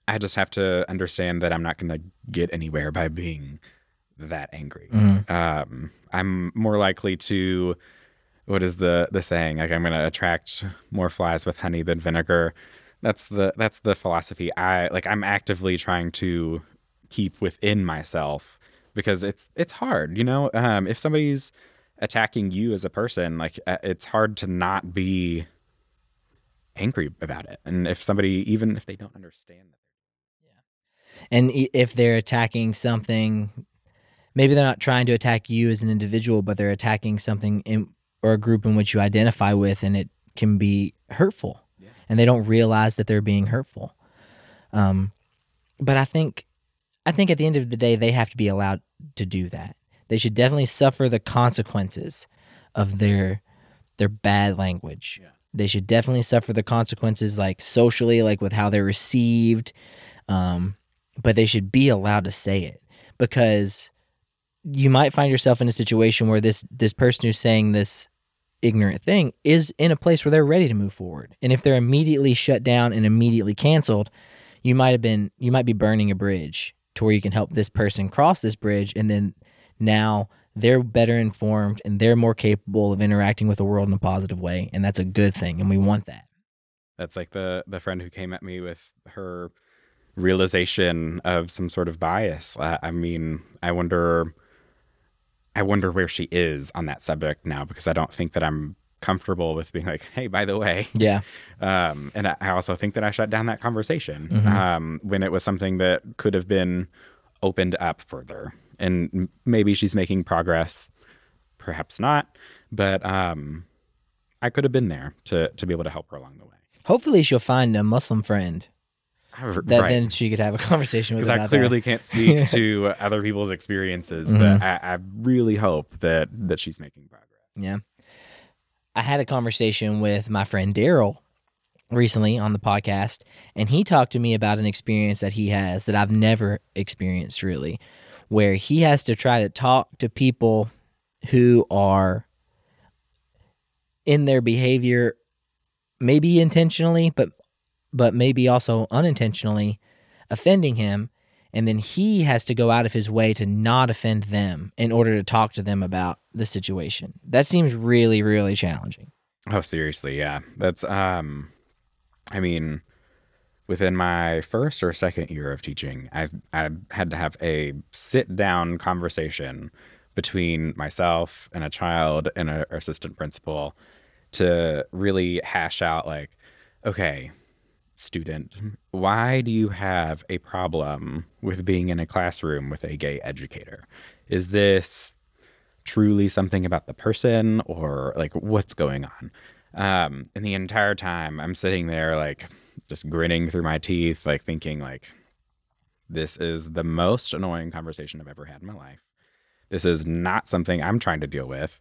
i just have to understand that i'm not going to get anywhere by being that angry. Mm-hmm. um i'm more likely to what is the the saying? Like i'm going to attract more flies with honey than vinegar that's the that's the philosophy. I like i'm actively trying to keep within myself because it's it's hard you know? Um if somebody's attacking you as a person like uh, it's hard to not be angry about it. And if somebody even if they don't understand that yeah. And if they're attacking something maybe they're not trying to attack you as an individual but they're attacking something in or a group in which you identify with and it can be hurtful and they don't realize that they're being hurtful. Um, but I think, I think at the end of the day, they have to be allowed to do that. They should definitely suffer the consequences of their their bad language. Yeah. They should definitely suffer the consequences, like socially, like with how they're received. Um, but they should be allowed to say it because you might find yourself in a situation where this this person who's saying this ignorant thing is in a place where they're ready to move forward. And if they're immediately shut down and immediately canceled, you might have been you might be burning a bridge to where you can help this person cross this bridge and then now they're better informed and they're more capable of interacting with the world in a positive way and that's a good thing and we want that. That's like the the friend who came at me with her realization of some sort of bias. I, I mean, I wonder I wonder where she is on that subject now because I don't think that I'm comfortable with being like, hey, by the way. Yeah. Um, and I, also think that I shut down that conversation mm-hmm. um, when it was something that could have been opened up further. And maybe she's making progress, perhaps not, but um, I could have been there to to be able to help her along the way. Hopefully, she'll find a Muslim friend that right. then she could have a conversation with. Because I clearly that. can't speak to other people's experiences, mm-hmm. but I, I, really hope that that she's making progress. Yeah, I had a conversation with my friend Daryl recently on the podcast, and he talked to me about an experience that he has that I've never experienced really, where he has to try to talk to people who are in their behavior maybe intentionally but but maybe also unintentionally offending him and then he has to go out of his way to not offend them in order to talk to them about the situation. That seems really really challenging. Oh, seriously, yeah. That's um I mean within my first or second year of teaching, I I had to have a sit down conversation between myself and a child and a assistant principal to really hash out like okay, student, why do you have a problem with being in a classroom with a gay educator? Is this truly something about the person or like what's going on? Um, and the entire time I'm sitting there like just grinning through my teeth, like thinking like this is the most annoying conversation I've ever had in my life. This is not something I'm trying to deal with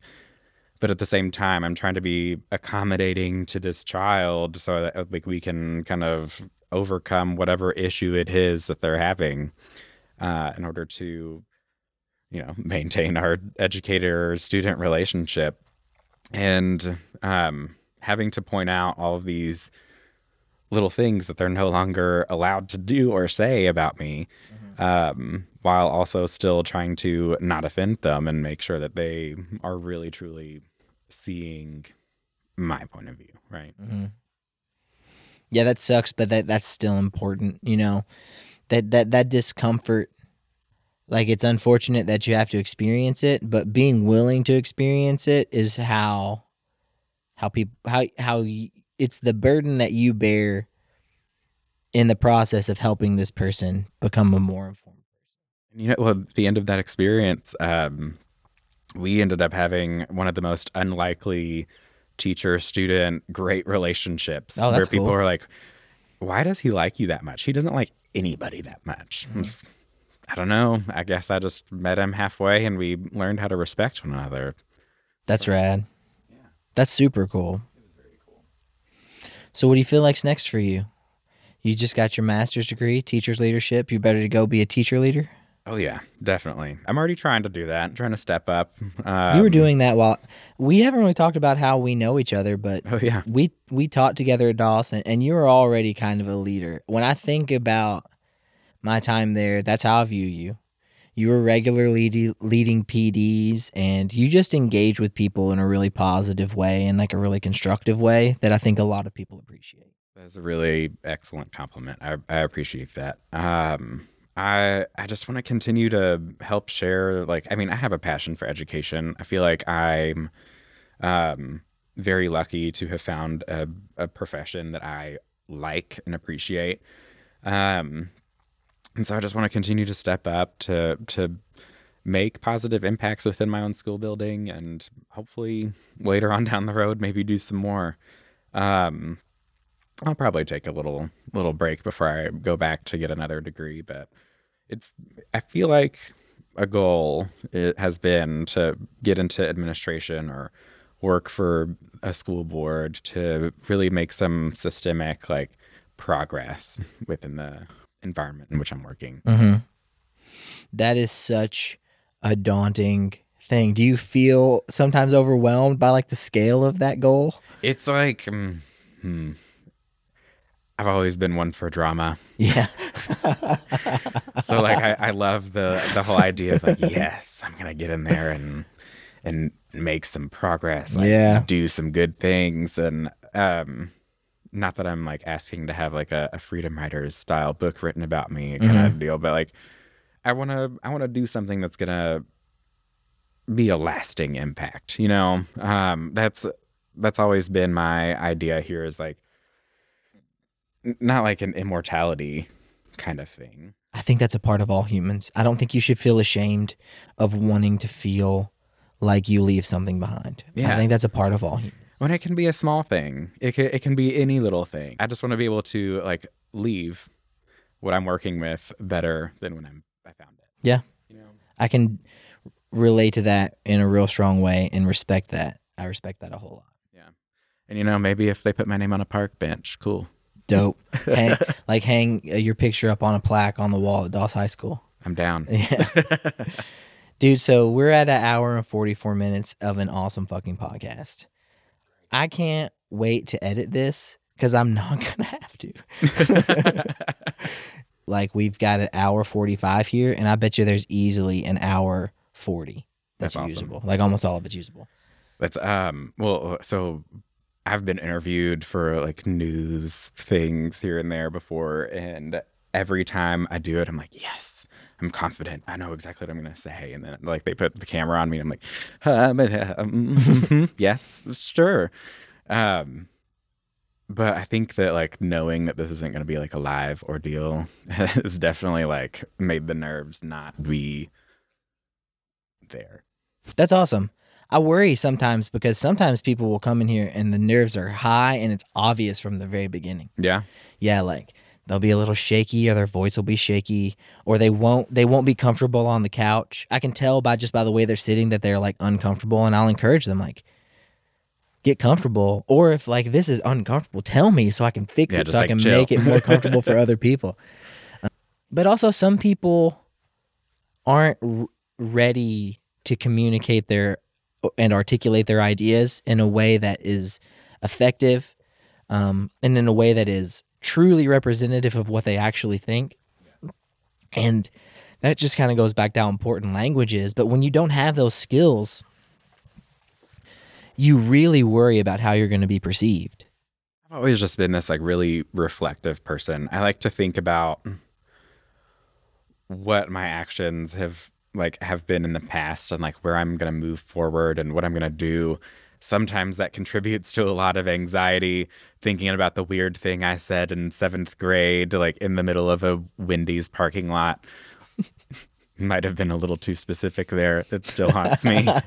but at the same time i'm trying to be accommodating to this child so that uh, like we can kind of overcome whatever issue it is that they're having uh, in order to you know maintain our educator student relationship and um, having to point out all of these little things that they're no longer allowed to do or say about me mm-hmm. um, while also still trying to not offend them and make sure that they are really truly seeing my point of view, right? Mm-hmm. Yeah, that sucks, but that that's still important, you know. That that that discomfort like it's unfortunate that you have to experience it, but being willing to experience it is how how people how how you, it's the burden that you bear in the process of helping this person become a more informed person. you know, well, at the end of that experience, um, we ended up having one of the most unlikely teacher student great relationships oh, where people cool. are like, why does he like you that much? He doesn't like anybody that much. Mm-hmm. Just, I don't know. I guess I just met him halfway and we learned how to respect one another. That's rad. Yeah. That's super cool. It was very cool. So, what do you feel like's next for you? You just got your master's degree, teacher's leadership. You better to go be a teacher leader? Oh yeah, definitely. I'm already trying to do that. I'm trying to step up. Um, you were doing that while we haven't really talked about how we know each other, but oh yeah, we we taught together at Dawson, and you were already kind of a leader. When I think about my time there, that's how I view you. You were regularly leading PDs, and you just engage with people in a really positive way and like a really constructive way that I think a lot of people appreciate. That's a really excellent compliment. I, I appreciate that. Um, I I just want to continue to help share like I mean I have a passion for education. I feel like I'm um very lucky to have found a, a profession that I like and appreciate. Um and so I just want to continue to step up to to make positive impacts within my own school building and hopefully later on down the road maybe do some more. Um I'll probably take a little little break before I go back to get another degree, but it's I feel like a goal it has been to get into administration or work for a school board to really make some systemic like progress within the environment in which I'm working. Mm-hmm. That is such a daunting thing. Do you feel sometimes overwhelmed by like the scale of that goal? It's like, um, hmm, I've always been one for drama. Yeah. so like I, I love the the whole idea of like, yes, I'm gonna get in there and and make some progress. Like, yeah. Do some good things. And um not that I'm like asking to have like a, a freedom writers style book written about me kind Mhm. of deal, but like I want to I want to do something that's gonna be a lasting impact. You know, um, that's that's always been my idea here is like not like an immortality kind of thing. I think that's a part of all humans. I don't think you should feel ashamed of wanting to feel like you leave something behind. Yeah. I think that's a part of all humans. When it can be a small thing, it can, it can be any little thing. I just want to be able to like leave what I'm working with better than when I'm I found it. Yeah. You know. I can relate to that in a real strong way and respect that. I respect that a whole lot. Yeah. And you know, maybe if they put my name on a park bench, cool. Dope. hang, like hang uh, your picture up on a plaque on the wall at Doss High School. I'm down. Yeah. Dude, so we're at an hour and 44 minutes of an awesome fucking podcast. I can't wait to edit this because I'm not going to have to. like, we've got an hour 45 here, and I bet you there's easily an hour 40 that's, That's awesome. usable. Like, almost all of it's usable. That's um well so I've been interviewed for like news things here and there before and every time I do it I'm like yes I'm confident. I know exactly what I'm gonna say. And then like they put the camera on me and I'm like um, yes sure. Um but I think that like knowing that this isn't gonna be like a live ordeal has definitely like made the nerves not be there. That's awesome. I worry sometimes because sometimes people will come in here and the nerves are high and it's obvious from the very beginning. yeah yeah like they'll be a little shaky or their voice will be shaky or they won't they won't be comfortable on the couch i can tell by just by the way they're sitting that they're like uncomfortable and i'll encourage them like get comfortable or if like this is uncomfortable tell me so i can fix Yeah, it so i can chill. make it more comfortable for other people Uh, but also some people aren't r- ready to communicate their and articulate their ideas in a way that is effective um, and in a way that is truly representative of what they actually think. And that just kind of goes back to how important language is. But when you don't have those skills, you really worry about how you're going to be perceived. I've always just been this like really reflective person. I like to think about what my actions have like have been in the past and like where I'm going to move forward and what I'm going to do. Sometimes that contributes to a lot of anxiety thinking about the weird thing I said in 7th grade like in the middle of a Wendy's parking lot. Might have been a little too specific there. It still haunts me. but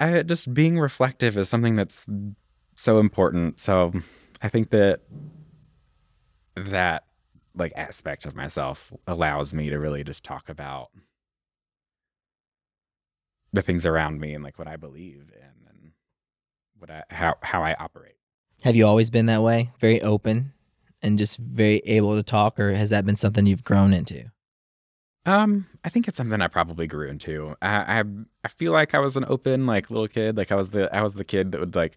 I, just being reflective is something that's so important. So I think that that like aspect of myself allows me to really just talk about the things around me and like what I believe in and what I how how I operate. Have you always been that way? Very open and just very able to talk, or has that been something you've grown into? Um, I think it's something I probably grew into. I, I I feel like I was an open like little kid. Like I was the I was the kid that would like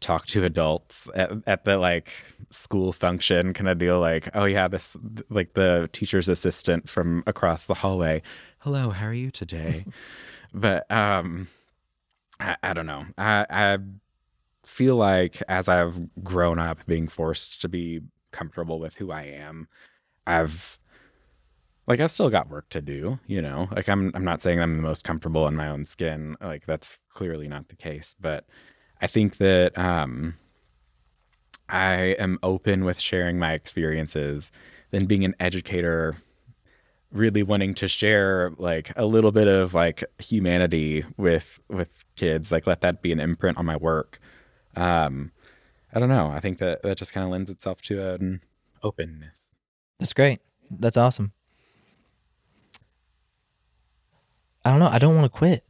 talk to adults at, at the like school function kind of deal. Like, oh yeah, this like the teacher's assistant from across the hallway. Hello, how are you today? but um, I, I don't know. I I feel like as I've grown up, being forced to be comfortable with who I am, I've like I've still got work to do, you know. Like I'm I'm not saying I'm the most comfortable in my own skin. Like that's clearly not the case, but I think that um I am open with sharing my experiences, then being an educator really wanting to share like a little bit of like humanity with with kids, like let that be an imprint on my work. Um I don't know. I think that that just kind of lends itself to an openness. That's great. That's awesome. I don't know. I don't want to quit.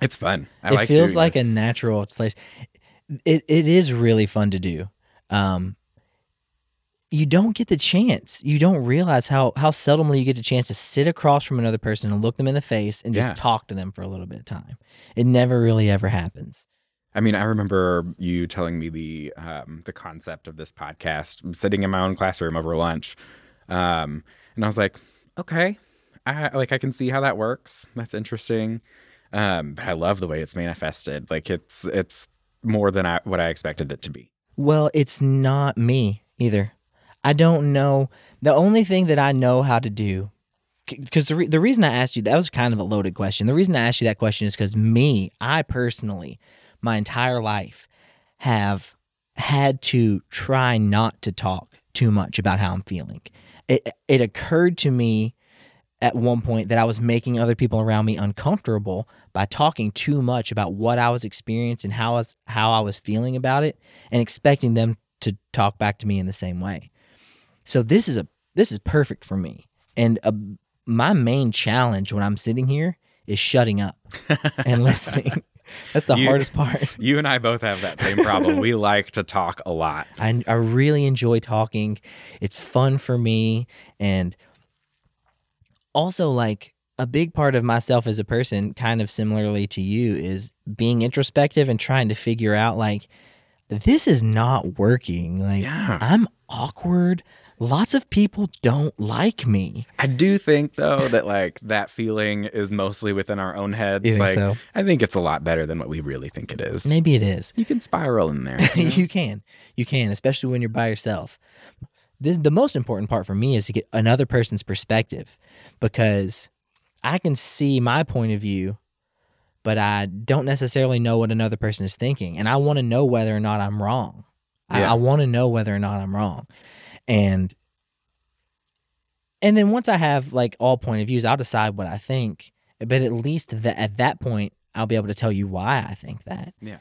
It's fun. I it like feels like this. a natural place. It it is really fun to do. Um, you don't get the chance. You don't realize how how seldomly you get the chance to sit across from another person and look them in the face and just Yeah. talk to them for a little bit of time. It never really ever happens. I mean, I remember you telling me the um, the concept of this podcast, sitting in my own classroom over lunch, um, and I was like, okay, I like I can see how that works. That's interesting, um, but I love the way it's manifested. Like it's it's more than I, what I expected it to be. Well, it's not me either. I don't know. The only thing that I know how to do, because the, re- the reason I asked you, that was kind of a loaded question. The reason I asked you that question is because me, I personally, my entire life, have had to try not to talk too much about how I'm feeling. It, it occurred to me at one point that I was making other people around me uncomfortable by talking too much about what I was experiencing, how I was, how I was feeling about it, and expecting them to talk back to me in the same way. So this is a this is perfect for me. And a, my main challenge when I'm sitting here is shutting up and listening. That's the You- hardest part. You and I both have that same problem. we like to talk a lot. I, I really enjoy talking. It's fun for me. And also, like, a big part of myself as a person, kind of similarly to you, is being introspective and trying to figure out, like, this is not working. Like, Yeah. I'm awkward. Lots of people don't like me. I do think though that like that feeling is mostly within our own heads. You think like so? I think it's a lot better than what we really think it is. Maybe it is. You can spiral in there. you know? you can. You can, especially when you're by yourself. This the most important part for me is to get another person's perspective because I can see my point of view, but I don't necessarily know what another person is thinking. And I want to know whether or not I'm wrong. I, Yeah. I want to know whether or not I'm wrong. And and then once I have like all point of views, I'll decide what I think. But at least that at that point, I'll be able to tell you why I think that. yeah.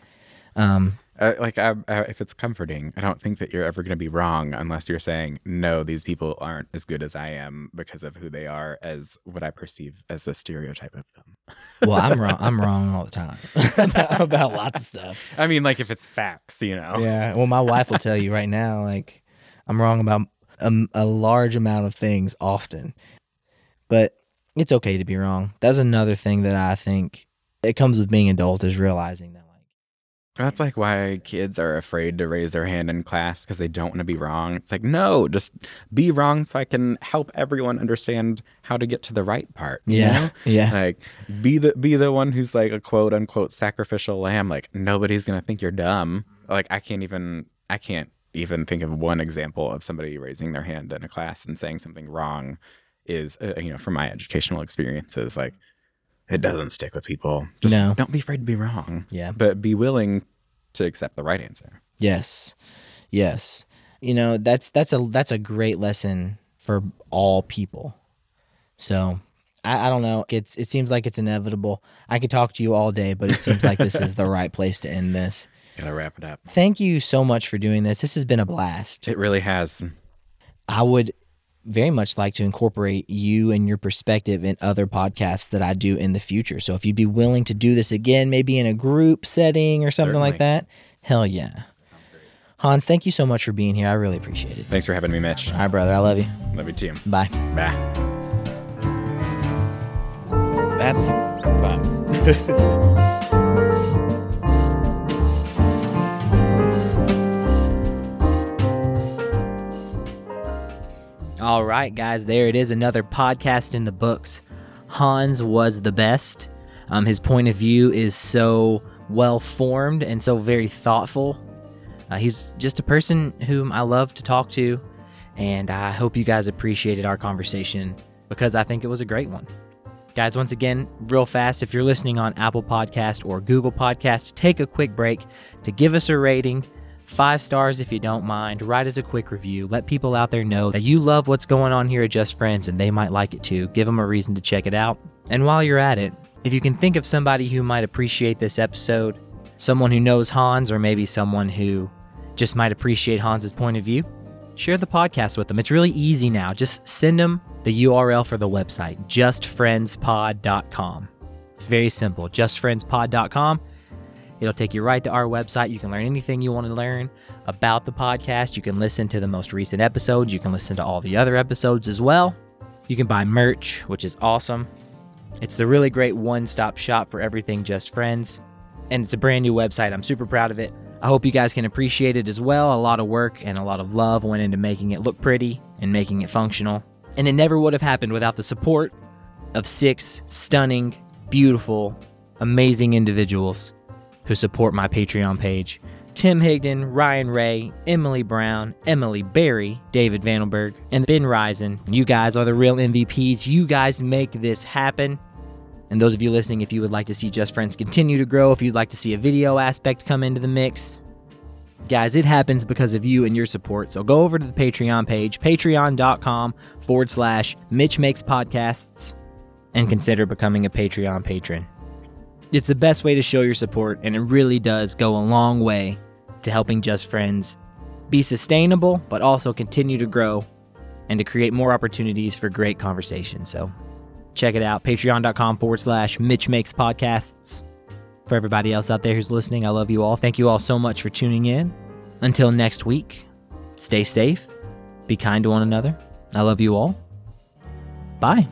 Um, Uh, like I, I, if it's comforting, I don't think that you're ever going to be wrong unless you're saying no. These people aren't as good as I am because of who they are, as what I perceive as a stereotype of them. Well, I'm wrong. I'm wrong all the time about, about lots of stuff. I mean, like if it's facts, you know. Yeah. Well, my wife will tell you right now, like I'm wrong about a, a large amount of things often, but it's okay to be wrong. That's another thing that I think it comes with being adult is realizing that, That's like why kids are afraid to raise their hand in class because they don't want to be wrong. It's like, no, just be wrong so I can help everyone understand how to get to the right part. you yeah, know? yeah, Like be the be the one who's like a quote unquote sacrificial lamb. Like nobody's gonna think you're dumb. Like I can't even I can't even think of one example of somebody raising their hand in a class and saying something wrong is uh, you know from my educational experiences like it doesn't stick with people. Just No. don't be afraid to be wrong yeah. but be willing to accept the right answer. Yes. Yes. You know, that's that's a that's a great lesson for all people. So I, I don't know. It's it seems like it's inevitable. I could talk to you all day, but it seems like this is the right place to end this. Gotta wrap it up. Thank you so much for doing this. This has been a blast. It really has. I would very much like to incorporate you and your perspective in other podcasts that I do in the future. So if you'd be willing to do this again, maybe in a group setting or something like that, hell yeah. Hans, thank you so much for being here. I really appreciate it. Thanks for having me, Mitch. All right, brother. I love you. Love you too. Bye. Bye. That's fun. All right, guys. There it is. Another podcast in the books. Hans was the best. Um, his point of view is so well formed and so very thoughtful. Uh, he's just a person whom I love to talk to, and I hope you guys appreciated our conversation because I think it was a great one. Guys, once again, real fast, if you're listening on Apple Podcast or Google Podcast, take a quick break to give us a rating. Five stars if you don't mind. Write us a quick review. Let people out there know that you love what's going on here at Just Friends and they might like it too. Give them a reason to check it out. And while you're at it, if you can think of somebody who might appreciate this episode, someone who knows Hans, or maybe someone who just might appreciate Hans's point of view, share the podcast with them. It's really easy now. Just send them the URL for the website, justfriendspod.com. It's very simple. Justfriendspod.com. It'll take you right to our website. You can learn anything you want to learn about the podcast. You can listen to the most recent episodes. You can listen to all the other episodes as well. You can buy merch, which is awesome. It's the really great one stop shop for everything Just Friends. And it's a brand new website. I'm super proud of it. I hope you guys can appreciate it as well. A lot of work and a lot of love went into making it look pretty and making it functional. And it never would have happened without the support of six stunning, beautiful, amazing individuals who support my Patreon page. Tim Higdon, Ryan Ray, Emily Brown, Emily Berry, David Vandenberg, and Ben Risen. You guys are the real MVPs. You guys make this happen. And those of you listening, if you would like to see Just Friends continue to grow, if you'd like to see a video aspect come into the mix, guys, it happens because of you and your support. So go over to the Patreon page, patreon.com forward slash Mitch Makes Podcasts, and consider becoming a Patreon patron. It's the best way to show your support, and it really does go a long way to helping Just Friends be sustainable, but also continue to grow and to create more opportunities for great conversation. So check it out patreon.com forward slash Mitch Makes Podcasts. For everybody else out there who's listening, I love you all. Thank you all so much for tuning in. Until next week, stay safe, be kind to one another. I love you all. Bye.